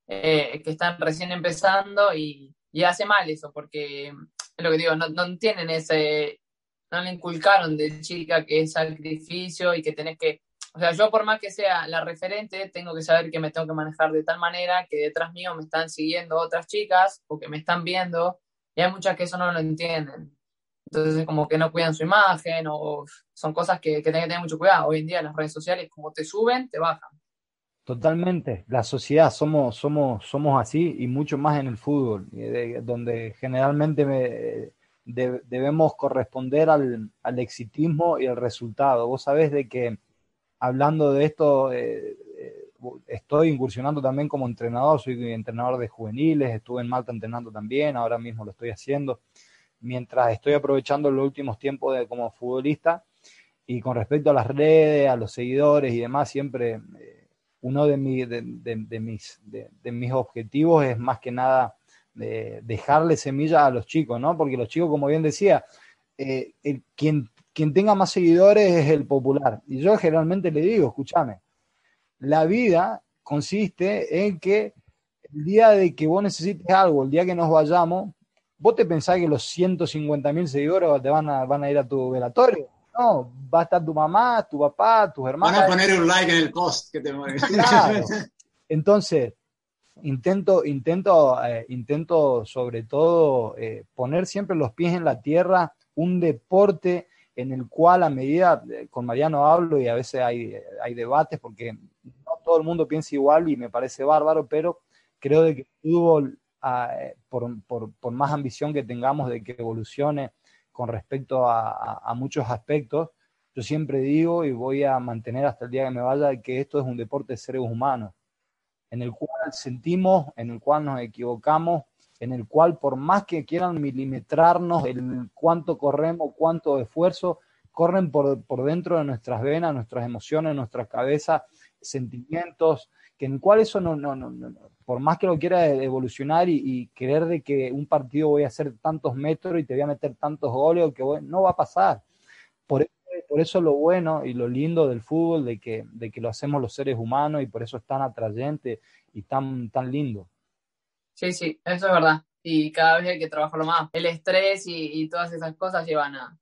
eh, que están recién empezando y, hace mal eso, porque lo que digo, no, no tienen ese, no le inculcaron de chica que es sacrificio y que tenés que, o sea, yo por más que sea la referente, tengo que saber que me tengo que manejar de tal manera que detrás mío me están siguiendo otras chicas o que me están viendo y hay muchas que eso no lo entienden. Entonces, como que no cuidan su imagen o son cosas que, que tienen que tener mucho cuidado. Hoy en día las redes sociales, como te suben, te bajan. Totalmente, la sociedad somos, somos, somos así y mucho más en el fútbol, donde generalmente debemos corresponder al, al, exitismo y al resultado. Vos sabés de que hablando de esto, eh, eh, estoy incursionando también como entrenador, soy entrenador de juveniles, estuve en Malta entrenando también, ahora mismo lo estoy haciendo, mientras estoy aprovechando los últimos tiempos de, como futbolista y con respecto a las redes, a los seguidores y demás, siempre... Eh, uno de, de, mis, de, mis objetivos es más que nada dejarle semilla a los chicos, ¿no? Porque los chicos, como bien decía, eh, quien, quien tenga más seguidores es el popular. Y yo generalmente le digo, escúchame, la vida consiste en que el día de que vos necesites algo, el día que nos vayamos, vos te pensás que los 150 mil seguidores te van a, van a ir a tu velatorio. No, va a estar tu mamá, tu papá, tus hermanos. Van a poner un like en el post que te claro. Entonces, intento, intento, eh, intento sobre todo eh, poner siempre los pies en la tierra, un deporte en el cual a medida, eh, con Mariano hablo y a veces hay, hay debates porque no todo el mundo piensa igual y me parece bárbaro, pero creo de que el fútbol, ah, por, por, por, más ambición que tengamos de que evolucione con respecto a, muchos aspectos, yo siempre digo y voy a mantener hasta el día que me vaya que esto es un deporte de seres humanos en el cual sentimos, en el cual nos equivocamos, en el cual por más que quieran milimetrarnos el cuánto corremos, cuánto esfuerzo, corren por, dentro de nuestras venas, nuestras emociones, nuestras cabezas, sentimientos, que en el cual eso no, no, no por más que lo quiera evolucionar y, y, querer de que un partido voy a hacer tantos metros y te voy a meter tantos goles, o que voy, no va a pasar. Por por eso lo bueno y lo lindo del fútbol, de que, de que lo hacemos los seres humanos y por eso es tan atrayente y tan, tan lindo. Sí, sí, eso es verdad. Y cada vez hay que trabajarlo más. El estrés y, y todas esas cosas llevan a,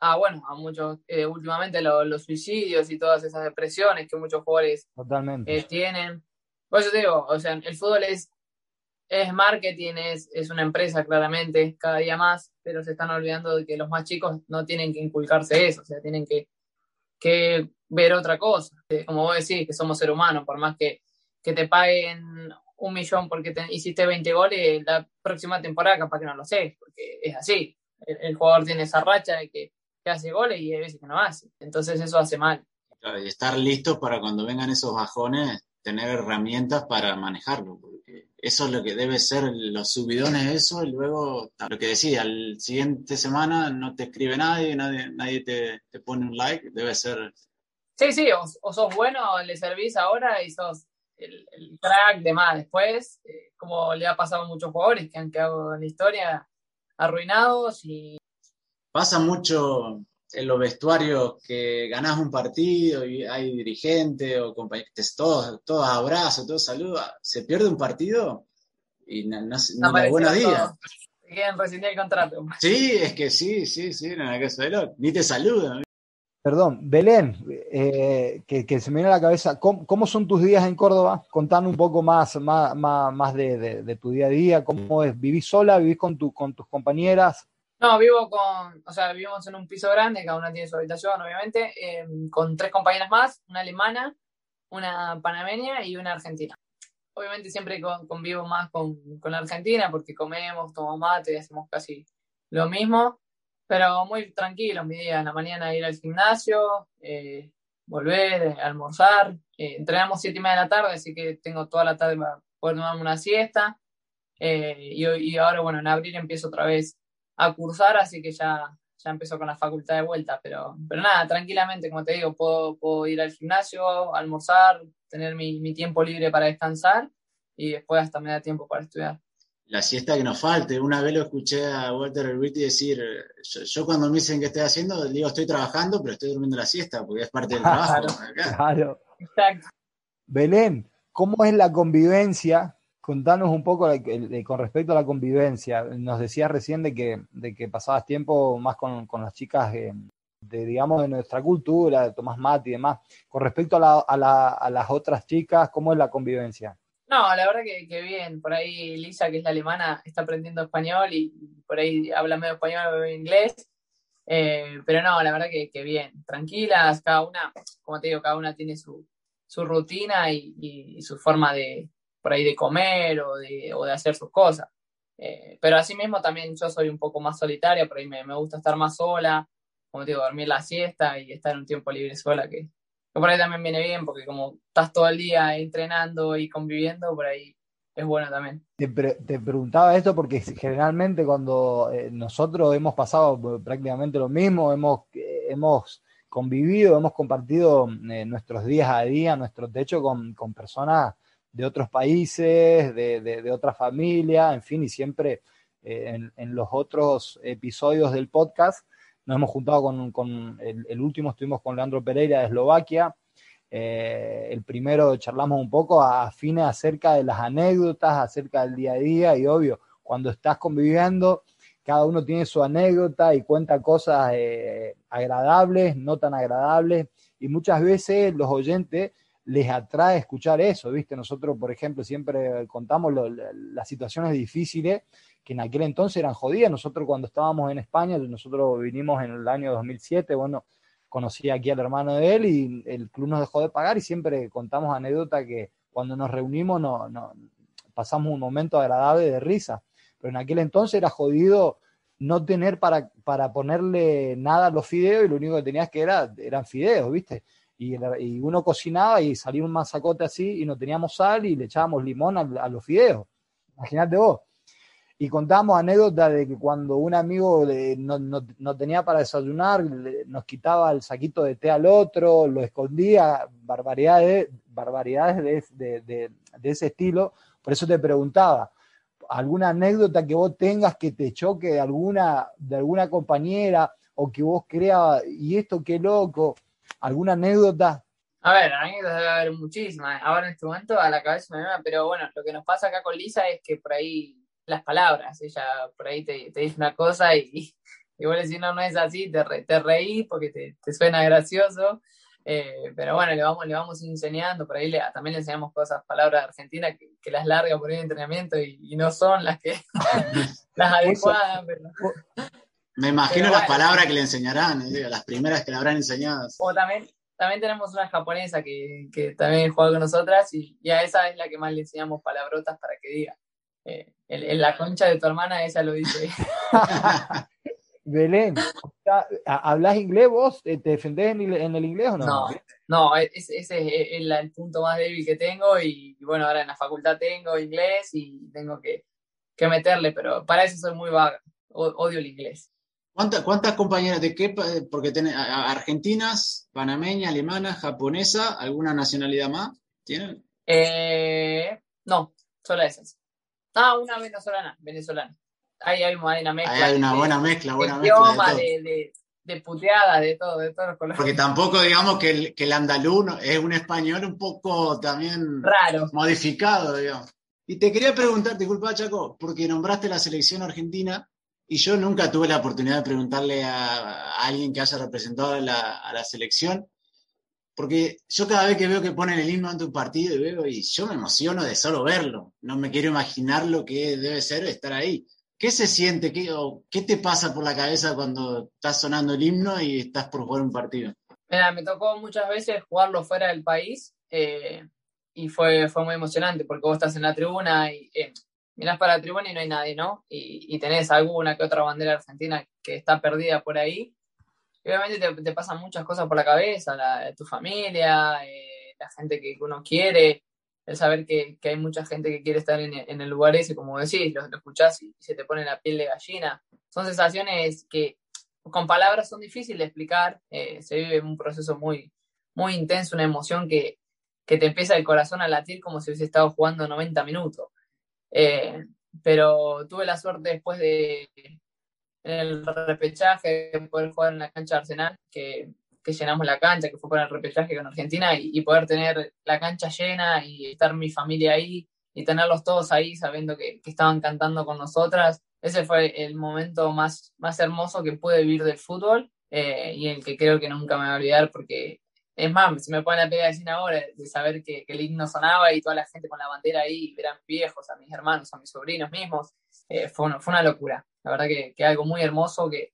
a bueno, a muchos, eh, últimamente lo, los suicidios y todas esas depresiones que muchos jugadores Totalmente. Eh, tienen. Por eso te digo, o sea, el fútbol es es marketing, es, es una empresa claramente, cada día más, pero se están olvidando de que los más chicos no tienen que inculcarse eso, o sea, tienen que, que ver otra cosa. Eh, como vos decís, que somos seres humanos, por más que, que te paguen un millón porque te, hiciste 20 goles, la próxima temporada capaz que no lo sé, porque es así. El, jugador tiene esa racha de que, que, hace goles y hay veces que no hace. Entonces eso hace mal. y estar listos para cuando vengan esos bajones, tener herramientas para manejarlo, porque eso es lo que debe ser los subidones, eso, y luego lo que decía, al siguiente semana no te escribe nadie, nadie, nadie te, te pone un like, debe ser... Sí, sí, o, o sos bueno, le servís ahora y sos el, el crack de más después, eh, como le ha pasado a muchos jugadores que han quedado en la historia arruinados y... Pasa mucho en los vestuarios que ganás un partido y hay dirigente o compañeros, todos, todos abrazos, todos saludos, se pierde un partido y no, no, no, no buenos días. Quieren rescindir el contrato. Sí, es que sí, sí, sí, en la casa de ni te saludan. Perdón, Belén, eh, que, que, se me viene a la cabeza, ¿cómo, ¿cómo, son tus días en Córdoba? Contando un poco más, más, más, más de, de, de, tu día a día, ¿cómo es? ¿Vivís sola? ¿Vivís con, tu, con tus compañeras? No, vivo con, o sea, vivimos en un piso grande, cada una tiene su habitación, obviamente, eh, con tres compañeras más, una alemana, una panameña y una argentina. Obviamente siempre con, convivo más con, con, la Argentina porque comemos, tomamos mate y hacemos casi lo mismo, pero muy tranquilo mi día. En la mañana ir al gimnasio, eh, volver, eh, almorzar. Eh, entrenamos siete y media de la tarde, así que tengo toda la tarde para poder tomarme una siesta. Y, y ahora, bueno, en abril empiezo otra vez a cursar, así que ya, ya empezó con la facultad de vuelta, pero, pero nada, tranquilamente, como te digo, puedo, puedo ir al gimnasio, almorzar, tener mi, mi, tiempo libre para descansar y después hasta me da tiempo para estudiar. La siesta que nos falte, una vez lo escuché a Walter Elviti decir, yo, yo, cuando me dicen que estoy haciendo, digo estoy trabajando, pero estoy durmiendo la siesta porque es parte del trabajo. Claro, claro. Exacto. Belén, ¿cómo es la convivencia contanos un poco de, con respecto a la convivencia. Nos decías recién de que, de que pasabas tiempo más con, con las chicas de, de, digamos, de nuestra cultura, de Tomás Mati y demás. Con respecto a, la, las otras chicas, ¿cómo es la convivencia? No, la verdad que, bien. Por ahí Lisa, que es la alemana, está aprendiendo español y por ahí habla medio español, medio inglés. Eh, pero no, la verdad que, bien. Tranquilas, cada una, como te digo, cada una tiene su, su rutina y su forma de, por ahí de comer o de, hacer sus cosas. Eh, pero asimismo también yo soy un poco más solitaria, por ahí me, gusta estar más sola, como te digo, dormir la siesta y estar un tiempo libre sola, que, por ahí también viene bien, porque como estás todo el día entrenando y conviviendo, por ahí es bueno también. Te, pre te preguntaba esto porque generalmente cuando eh, nosotros hemos pasado prácticamente lo mismo, hemos, eh, hemos convivido, hemos compartido eh, nuestros días a día, nuestro techo con, con personas de otros países, de, de, de otra familia, en fin, y siempre eh, en, los otros episodios del podcast nos hemos juntado con, con el, el, último, estuvimos con Leandro Pereira de Eslovaquia, eh, el primero charlamos un poco a fines acerca de las anécdotas, acerca del día a día, y obvio, cuando estás conviviendo, cada uno tiene su anécdota y cuenta cosas eh, agradables, no tan agradables, y muchas veces los oyentes les atrae escuchar eso, ¿viste? Nosotros, por ejemplo, siempre contamos las situaciones difíciles que en aquel entonces eran jodidas. Nosotros cuando estábamos en España, nosotros vinimos en el año 2007, bueno, conocí aquí al hermano de él y el club nos dejó de pagar y siempre contamos anécdota que cuando nos reunimos no, pasamos un momento agradable de risa, pero en aquel entonces era jodido no tener para, para ponerle nada a los fideos y lo único que tenías que era, eran fideos, ¿viste? Y, uno cocinaba y salía un masacote así y no teníamos sal y le echábamos limón a los fideos. Imagínate vos y contamos anécdotas de que cuando un amigo no, tenía para desayunar, nos quitaba el saquito de té al otro, lo escondía, barbaridades, barbaridades de, ese estilo. Por eso te preguntaba, ¿alguna anécdota que vos tengas que te choque de alguna, de alguna compañera o que vos creas, y esto qué loco? ¿Alguna anécdota? A ver, anécdotas debe haber muchísimas. Ahora en este momento a la cabeza me da, pero bueno, lo que nos pasa acá con Lisa es que por ahí las palabras. Ella por ahí te, dice una cosa y, y vos le decís, no, no es así, te, te reís porque te, suena gracioso. Eh, pero bueno, le vamos, le vamos enseñando, por ahí le, también le enseñamos cosas, palabras argentinas que, que las larga por el entrenamiento y, no son las que las adecuadas. Me imagino las palabras que le enseñarán, eh, las primeras que le habrán enseñado. O también, también tenemos una japonesa que, que también juega con nosotras y, y, a esa es la que más le enseñamos palabrotas para que diga. Eh, en, la concha de tu hermana, esa lo dice. Belén, ¿hablas inglés vos? ¿Te defendés en, el inglés o no? No, no ese, es el, punto más débil que tengo y, bueno, ahora en la facultad tengo inglés y tengo que, meterle, pero para eso soy muy vaga, odio el inglés. ¿Cuántas, ¿Cuántas compañeras de qué? Porque tenés argentinas, panameña, alemana, japonesa, ¿alguna nacionalidad más tienen? Eh, no, solo esas. Ah, una venezolana, venezolana. Ahí hay una mezcla. Ahí hay una buena mezcla, buena mezcla. De, de, de, puteada, de todo, de todos los colores. Porque tampoco digamos que el, que el andaluz es un español un poco también raro. Modificado, digamos. Y te quería preguntar, disculpa Chaco, porque nombraste la selección argentina y yo nunca tuve la oportunidad de preguntarle a, alguien que haya representado la, a la selección porque yo cada vez que veo que ponen el himno ante un partido y veo y yo me emociono de solo verlo. No me quiero imaginar lo que debe ser estar ahí. ¿Qué se siente? ¿Qué, ¿Qué te pasa por la cabeza cuando estás sonando el himno y estás por jugar un partido? Mira, me tocó muchas veces jugarlo fuera del país eh, y fue, fue muy emocionante porque vos estás en la tribuna y eh, mirás para la tribuna y no hay nadie, ¿no? Y, y tenés alguna que otra bandera argentina que está perdida por ahí obviamente te, pasan muchas cosas por la cabeza, tu familia, eh, la gente que uno quiere, el saber que, hay mucha gente que quiere estar en, el lugar ese, como decís, lo, escuchás y, se te pone la piel de gallina. Son sensaciones que con palabras son difíciles de explicar, eh, se vive un proceso muy, muy intenso, una emoción que, te empieza el corazón a latir como si hubiese estado jugando 90 minutos. Eh, pero tuve la suerte después de, el repechaje, poder jugar en la cancha de Arsenal, que, que llenamos la cancha, que fue con el repechaje con Argentina, y, poder tener la cancha llena y estar mi familia ahí y tenerlos todos ahí sabiendo que, que, estaban cantando con nosotras. Ese fue el momento más, más hermoso que pude vivir del fútbol eh, y el que creo que nunca me voy a olvidar porque es más, se me pone la pega de ahora de saber que, que, el himno sonaba y toda la gente con la bandera ahí, eran viejos, a mis hermanos, a mis sobrinos mismos. Eh, fue, fue una locura. La verdad que, que algo muy hermoso, que,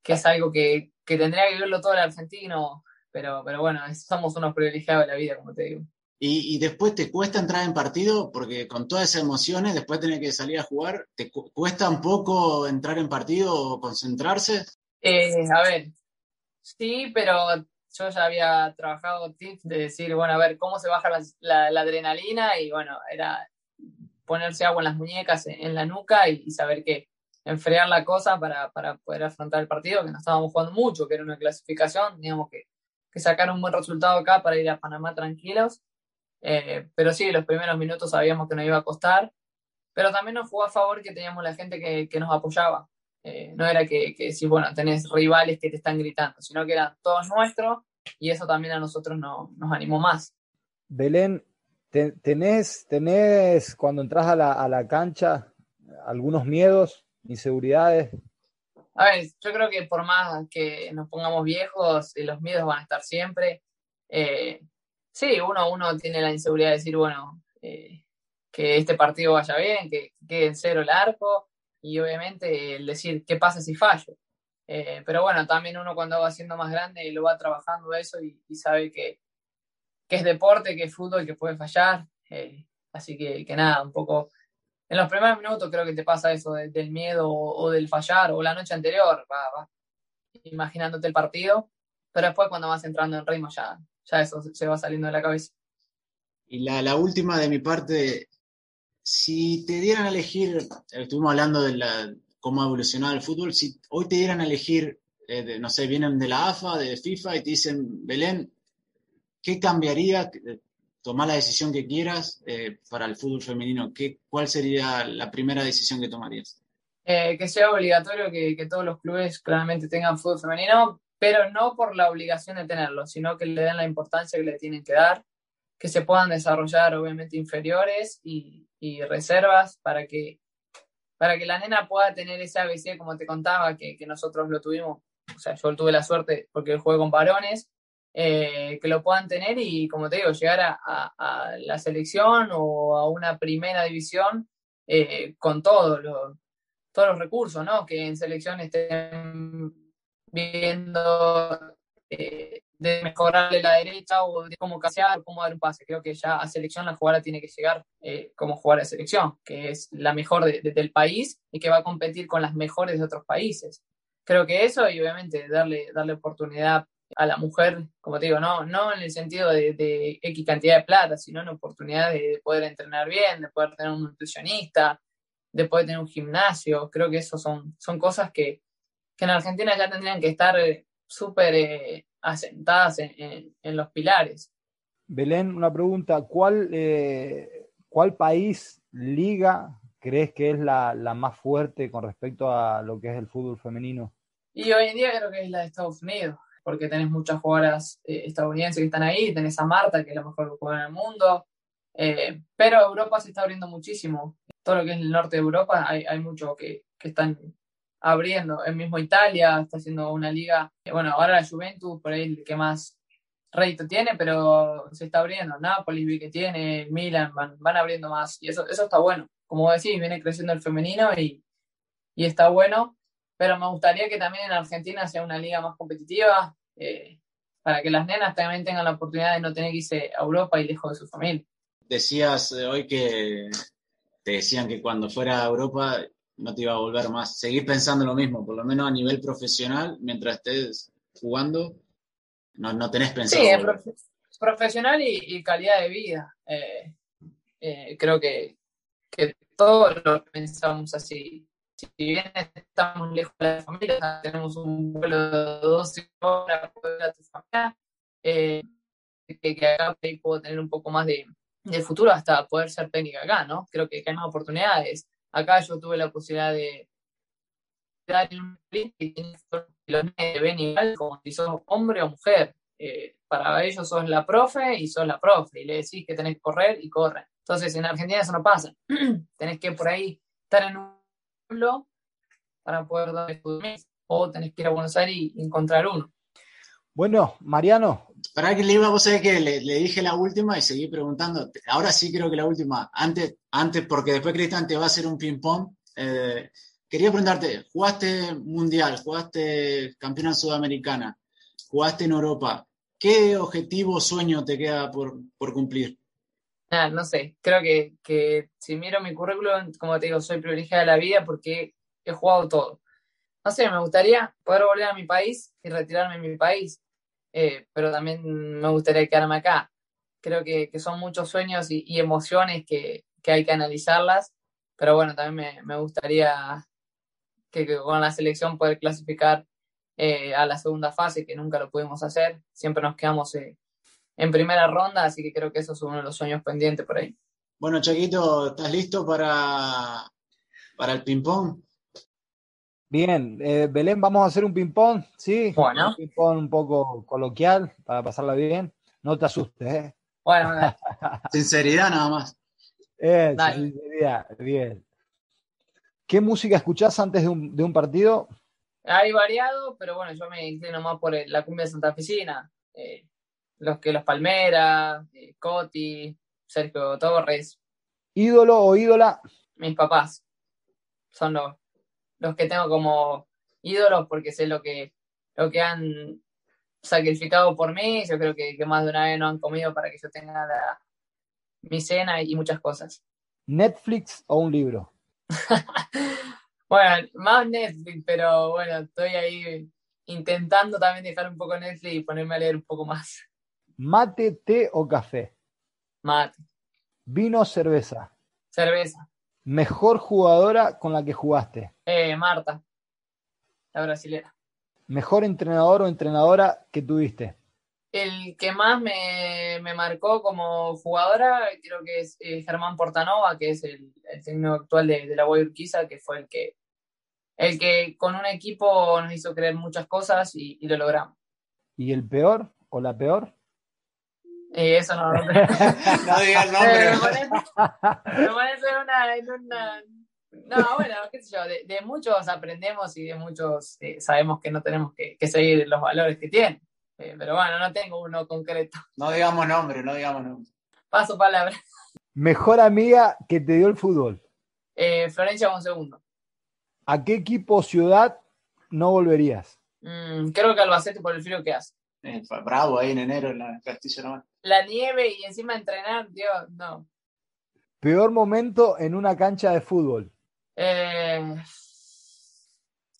que es algo que, que, tendría que vivirlo todo el argentino, pero, pero bueno, somos unos privilegiados de la vida, como te digo. Y, y, después te cuesta entrar en partido, porque con todas esas emociones, después de tener que salir a jugar, ¿te cuesta un poco entrar en partido o concentrarse? Eh, a ver, sí, pero yo ya había trabajado tips de decir, bueno, a ver, cómo se baja la, la, adrenalina y bueno, era ponerse agua en las muñecas, en, la nuca y, y saber que, enfriar la cosa para, para, poder afrontar el partido, que no estábamos jugando mucho, que era una clasificación, teníamos que, que sacar un buen resultado acá para ir a Panamá tranquilos. Eh, pero sí, los primeros minutos sabíamos que nos iba a costar, pero también nos jugó a favor que teníamos la gente que, que nos apoyaba. Eh, no era que, que si, bueno, tenés rivales que te están gritando, sino que eran todos nuestros y eso también a nosotros no, nos animó más. Belén, ¿tenés, tenés cuando entras a la, a la cancha algunos miedos? inseguridades? A ver, yo creo que por más que nos pongamos viejos, eh, los miedos van a estar siempre. Eh, sí, uno, uno tiene la inseguridad de decir, bueno, eh, que este partido vaya bien, que quede en cero el arco y obviamente el decir qué pasa si fallo. Eh, pero bueno, también uno cuando va siendo más grande lo va trabajando eso y, sabe que, que, es deporte, que es fútbol, que puede fallar. Eh, así que, que, nada, un poco... En los primeros minutos creo que te pasa eso del miedo o, del fallar o la noche anterior, va, imaginándote el partido, pero después cuando vas entrando en ritmo ya, ya eso se va saliendo de la cabeza. Y la, la última de mi parte, si te dieran a elegir, estuvimos hablando de la, cómo ha evolucionado el fútbol, si hoy te dieran a elegir, eh, no sé, vienen de la AFA, de FIFA y te dicen, Belén, ¿qué cambiaría? Tomar la decisión que quieras eh, para el fútbol femenino. ¿Qué, ¿Cuál sería la primera decisión que tomarías? Eh, que sea obligatorio que, todos los clubes claramente tengan fútbol femenino, pero no por la obligación de tenerlo, sino que le den la importancia que le tienen que dar, que se puedan desarrollar obviamente inferiores y reservas para que, para que la nena pueda tener ese ABC, como te contaba, que, que nosotros lo tuvimos. O sea, yo tuve la suerte porque juego con varones, eh, que lo puedan tener y, como te digo, llegar a, a, la selección o a una primera división eh, con todos los, todos los recursos, ¿no? Que en selección estén viendo eh, de mejorarle la derecha o de cómo casear, cómo dar un pase. Creo que ya a selección la jugadora tiene que llegar eh, como jugadora de selección, que es la mejor del país y que va a competir con las mejores de otros países. Creo que eso y obviamente darle, darle oportunidad a la mujer, como te digo, no, no en el sentido de, de X cantidad de plata, sino en oportunidad de, poder entrenar bien, de poder tener un nutricionista, de poder tener un gimnasio. Creo que eso son, son cosas que, que en Argentina ya tendrían que estar eh, súper eh, asentadas en, los pilares. Belén, una pregunta, ¿cuál, eh, ¿cuál país, liga, crees que es la, más fuerte con respecto a lo que es el fútbol femenino? Y hoy en día creo que es la de Estados Unidos, porque tenés muchas jugadoras eh, estadounidenses que están ahí, tenés a Marta, que es la mejor jugadora del mundo, eh, pero Europa se está abriendo muchísimo. Todo lo que es el norte de Europa hay, hay mucho que, que están abriendo. El mismo Italia está haciendo una liga, bueno, ahora la Juventus, por ahí el que más rédito tiene, pero se está abriendo. Napoli que tiene, Milan, van, van abriendo más. Y eso, eso está bueno. Como decís, viene creciendo el femenino y, y está bueno. Pero me gustaría que también en Argentina sea una liga más competitiva, eh, para que las nenas también tengan la oportunidad de no tener que irse a Europa y lejos de su familia. Decías eh, hoy que te decían que cuando fuera a Europa no te iba a volver más. Seguir pensando lo mismo, por lo menos a nivel profesional, mientras estés jugando, no, no tenés pensado. Sí, profesional y, calidad de vida. Eh, eh, creo que, que todos lo pensamos así. Si bien estamos lejos de la familia, tenemos un vuelo de 12 horas para tu familia, eh, que, que, acá puedo tener un poco más de, de futuro hasta poder ser técnica acá, ¿no? Creo que, que hay más oportunidades Acá yo tuve la posibilidad de dar un y los ven igual como si sos hombre o mujer. Eh, para ellos sos la profe y sos la profe y le decís que tenés que correr y corren. Entonces en Argentina eso no pasa. tenés que por ahí estar en un pueblo para poder dar o tenés que ir a Buenos Aires y encontrar uno. Bueno, Mariano. Para que le iba, vos sabés que le, dije la última y seguí preguntando. Ahora sí creo que la última. Antes, antes porque después Cristian te va a hacer un ping-pong. Eh, quería preguntarte, jugaste mundial, jugaste campeona sudamericana, jugaste en Europa. ¿Qué objetivo o sueño te queda por, cumplir? Ah, no sé, creo que, que si miro mi currículum, como te digo, soy privilegiada de la vida porque he jugado todo. No sé, me gustaría poder volver a mi país y retirarme en mi país. Eh, pero también me gustaría quedarme acá. Creo que, que son muchos sueños y, emociones que, que, hay que analizarlas, pero bueno, también me, me gustaría que, con la selección poder clasificar eh, a la segunda fase, que nunca lo pudimos hacer, siempre nos quedamos eh, en primera ronda, así que creo que eso es uno de los sueños pendientes por ahí. Bueno, Chaquito, ¿estás listo para, para el ping-pong? Bien, eh, Belén, vamos a hacer un ping-pong, ¿sí? Bueno. Un ping-pong un poco coloquial para pasarla bien. No te asustes, ¿eh? Bueno, sinceridad nada más. Eh, sinceridad, bien. ¿Qué música escuchás antes de un, de un, partido? Hay variado, pero bueno, yo me inclino más por la cumbia santafesina. Eh, los que los Palmera, eh, Coti, Sergio Torres. ¿Ídolo o ídola? Mis papás. Son los, los que tengo como ídolos porque sé lo que, lo que han sacrificado por mí. Yo creo que, más de una vez no han comido para que yo tenga mi cena y muchas cosas. ¿Netflix o un libro? bueno, más Netflix, pero bueno, estoy ahí intentando también dejar un poco Netflix y ponerme a leer un poco más. ¿Mate, té o café? Mate. ¿Vino o cerveza? Cerveza. ¿Mejor jugadora con la que jugaste? Eh, Marta, la brasilera. ¿Mejor entrenador o entrenadora que tuviste? El que más me, marcó como jugadora creo que es eh, Germán Portanova, que es el, técnico actual de, la Guayurquiza, que fue el que, el que con un equipo nos hizo creer muchas cosas y, y lo logramos. ¿Y el peor o la peor? Y eso no, no, no diga el nombre. Me parece, una, una, No, bueno, qué sé yo, de, muchos aprendemos y de muchos eh, sabemos que no tenemos que, seguir los valores que tienen. Eh, pero bueno, no tengo uno concreto. No digamos nombre, no digamos nombre. Paso palabra. Mejor amiga que te dio el fútbol. Eh, Florencia segundo ¿A qué equipo o ciudad no volverías? Mm, creo que Albacete por el frío que hace. Eh, bravo ahí en enero en la Castillo La nieve y encima entrenar, Dios, no. Peor momento en una cancha de fútbol. Eh,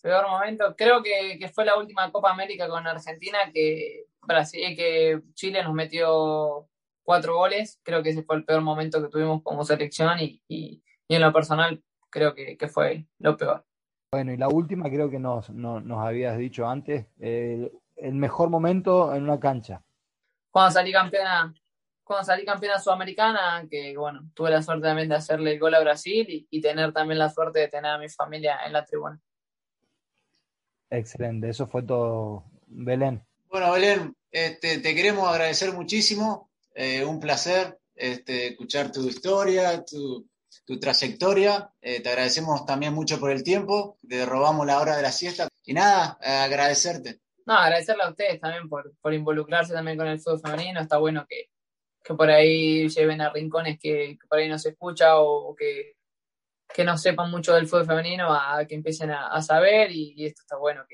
peor momento, creo que, fue la última Copa América con Argentina que Brasil, que Chile nos metió cuatro goles. Creo que ese fue el peor momento que tuvimos como selección y, en lo personal creo que, fue lo peor. Bueno, y la última creo que nos, nos, habías dicho antes, el mejor momento en una cancha? Cuando salí campeona, cuando salí campeona sudamericana, que bueno, tuve la suerte también de hacerle el gol a Brasil y, tener también la suerte de tener a mi familia en la tribuna. Excelente, eso fue todo, Belén. Bueno, Belén, este, te queremos agradecer muchísimo, eh, un placer este, escuchar tu historia, tu, trayectoria. Eh, te agradecemos también mucho por el tiempo, te robamos la hora de la siesta. Y nada, agradecerte. No, agradecerle a ustedes también por, involucrarse también con el fútbol femenino. Está bueno que, por ahí lleven a rincones que, por ahí no se escucha o, que, que, no sepan mucho del fútbol femenino a, que empiecen a, saber y, esto está bueno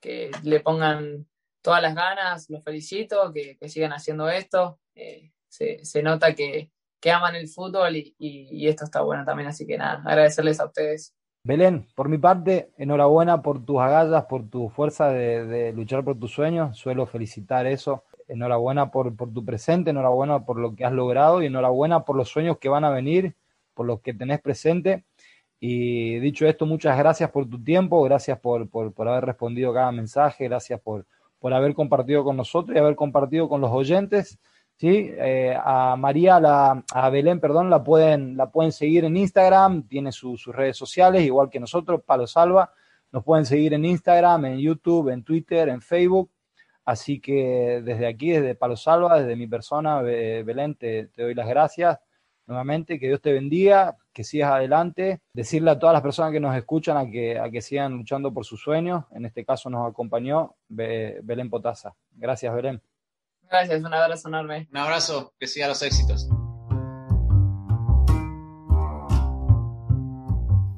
que, le pongan todas las ganas, los felicito, que, sigan haciendo esto. Eh, se, nota que, aman el fútbol y, y, esto está bueno también, así que nada, agradecerles a ustedes Belén, por mi parte, enhorabuena por tus agallas, por tu fuerza de, luchar por tus sueños. Suelo felicitar eso. Enhorabuena por, tu presente, enhorabuena por lo que has logrado y enhorabuena por los sueños que van a venir, por los que tenés presente. Y dicho esto, muchas gracias por tu tiempo, gracias por, haber respondido cada mensaje, gracias por, por haber compartido con nosotros y haber compartido con los oyentes. ¿Sí? Eh, a María, la, a Belén, perdón, la pueden, la pueden seguir en Instagram, tiene sus redes sociales, igual que nosotros, Palo Salva. Nos pueden seguir en Instagram, en YouTube, en Twitter, en Facebook. Así que desde aquí, desde Palo Salva, desde mi persona, Belén, te, doy las gracias nuevamente, que Dios te bendiga, que sigas adelante, decirle a todas las personas que nos escuchan a que, a que sigan luchando por sus sueños, en este caso nos acompañó Belén Potasa. Gracias, Belén. Gracias, un abrazo enorme. Un abrazo, que siga los éxitos.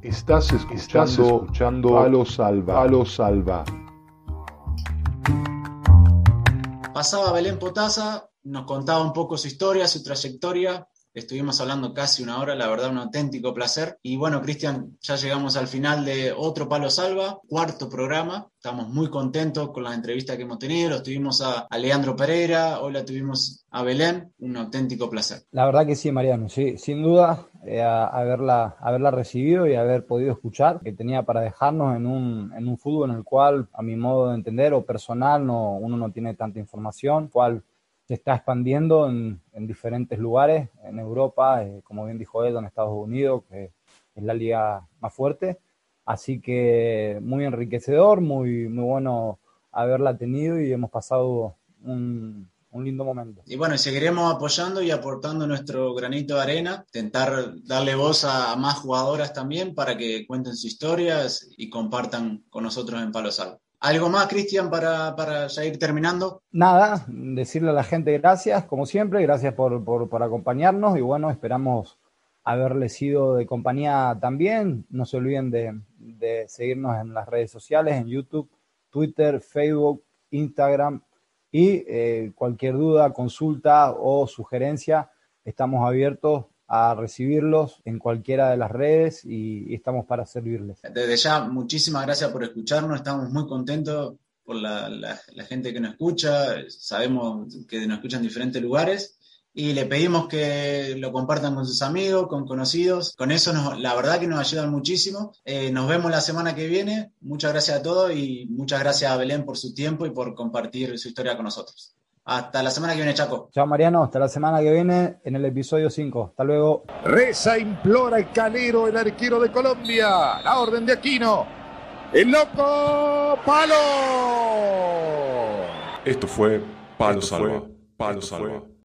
Estás escuchando, a los Salva. A los Salva. Pasaba Belén Potasa, nos contaba un poco su historia, su trayectoria, Estuvimos hablando casi una hora, la verdad un auténtico placer. Y bueno, Cristian, ya llegamos al final de otro Palo Salva, cuarto programa. Estamos muy contentos con las entrevistas que hemos tenido. Los tuvimos a, Leandro Pereira, hoy la tuvimos a Belén. Un auténtico placer. La verdad que sí, Mariano, sí, sin duda, eh, haberla, haberla recibido y haber podido escuchar, que tenía para dejarnos en un, en un fútbol en el cual, a mi modo de entender o personal, no, uno no tiene tanta información, cual se está expandiendo en, diferentes lugares, en Europa, eh, como bien dijo él, en Estados Unidos, que es la liga más fuerte. Así que muy enriquecedor, muy, muy bueno haberla tenido y hemos pasado un, lindo momento. Y bueno, seguiremos apoyando y aportando nuestro granito de arena, intentar darle voz a, más jugadoras también para que cuenten sus historias y compartan con nosotros en Palo Salvo. ¿Algo más, Cristian, para, para ya ir terminando? Nada, decirle a la gente gracias, como siempre, gracias por, por, acompañarnos y bueno, esperamos haberle sido de compañía también. No se olviden de, de seguirnos en las redes sociales, en YouTube, Twitter, Facebook, Instagram y eh, cualquier duda, consulta o sugerencia, estamos abiertos a recibirlos en cualquiera de las redes y, estamos para servirles. Desde ya, muchísimas gracias por escucharnos, estamos muy contentos por la, gente que nos escucha, sabemos que nos escuchan en diferentes lugares y le pedimos que lo compartan con sus amigos, con conocidos. Con eso la verdad que nos ayudan muchísimo. Eh, nos vemos la semana que viene. Muchas gracias a todos y muchas gracias a Belén por su tiempo y por compartir su historia con nosotros. Hasta la semana que viene, Chaco. Chao, Mariano. Hasta la semana que viene en el episodio 5. Hasta luego. Reza, implora el calero, el arquero de Colombia. La orden de Aquino. El loco Palo. Esto fue Palo Salva. Palo Salva.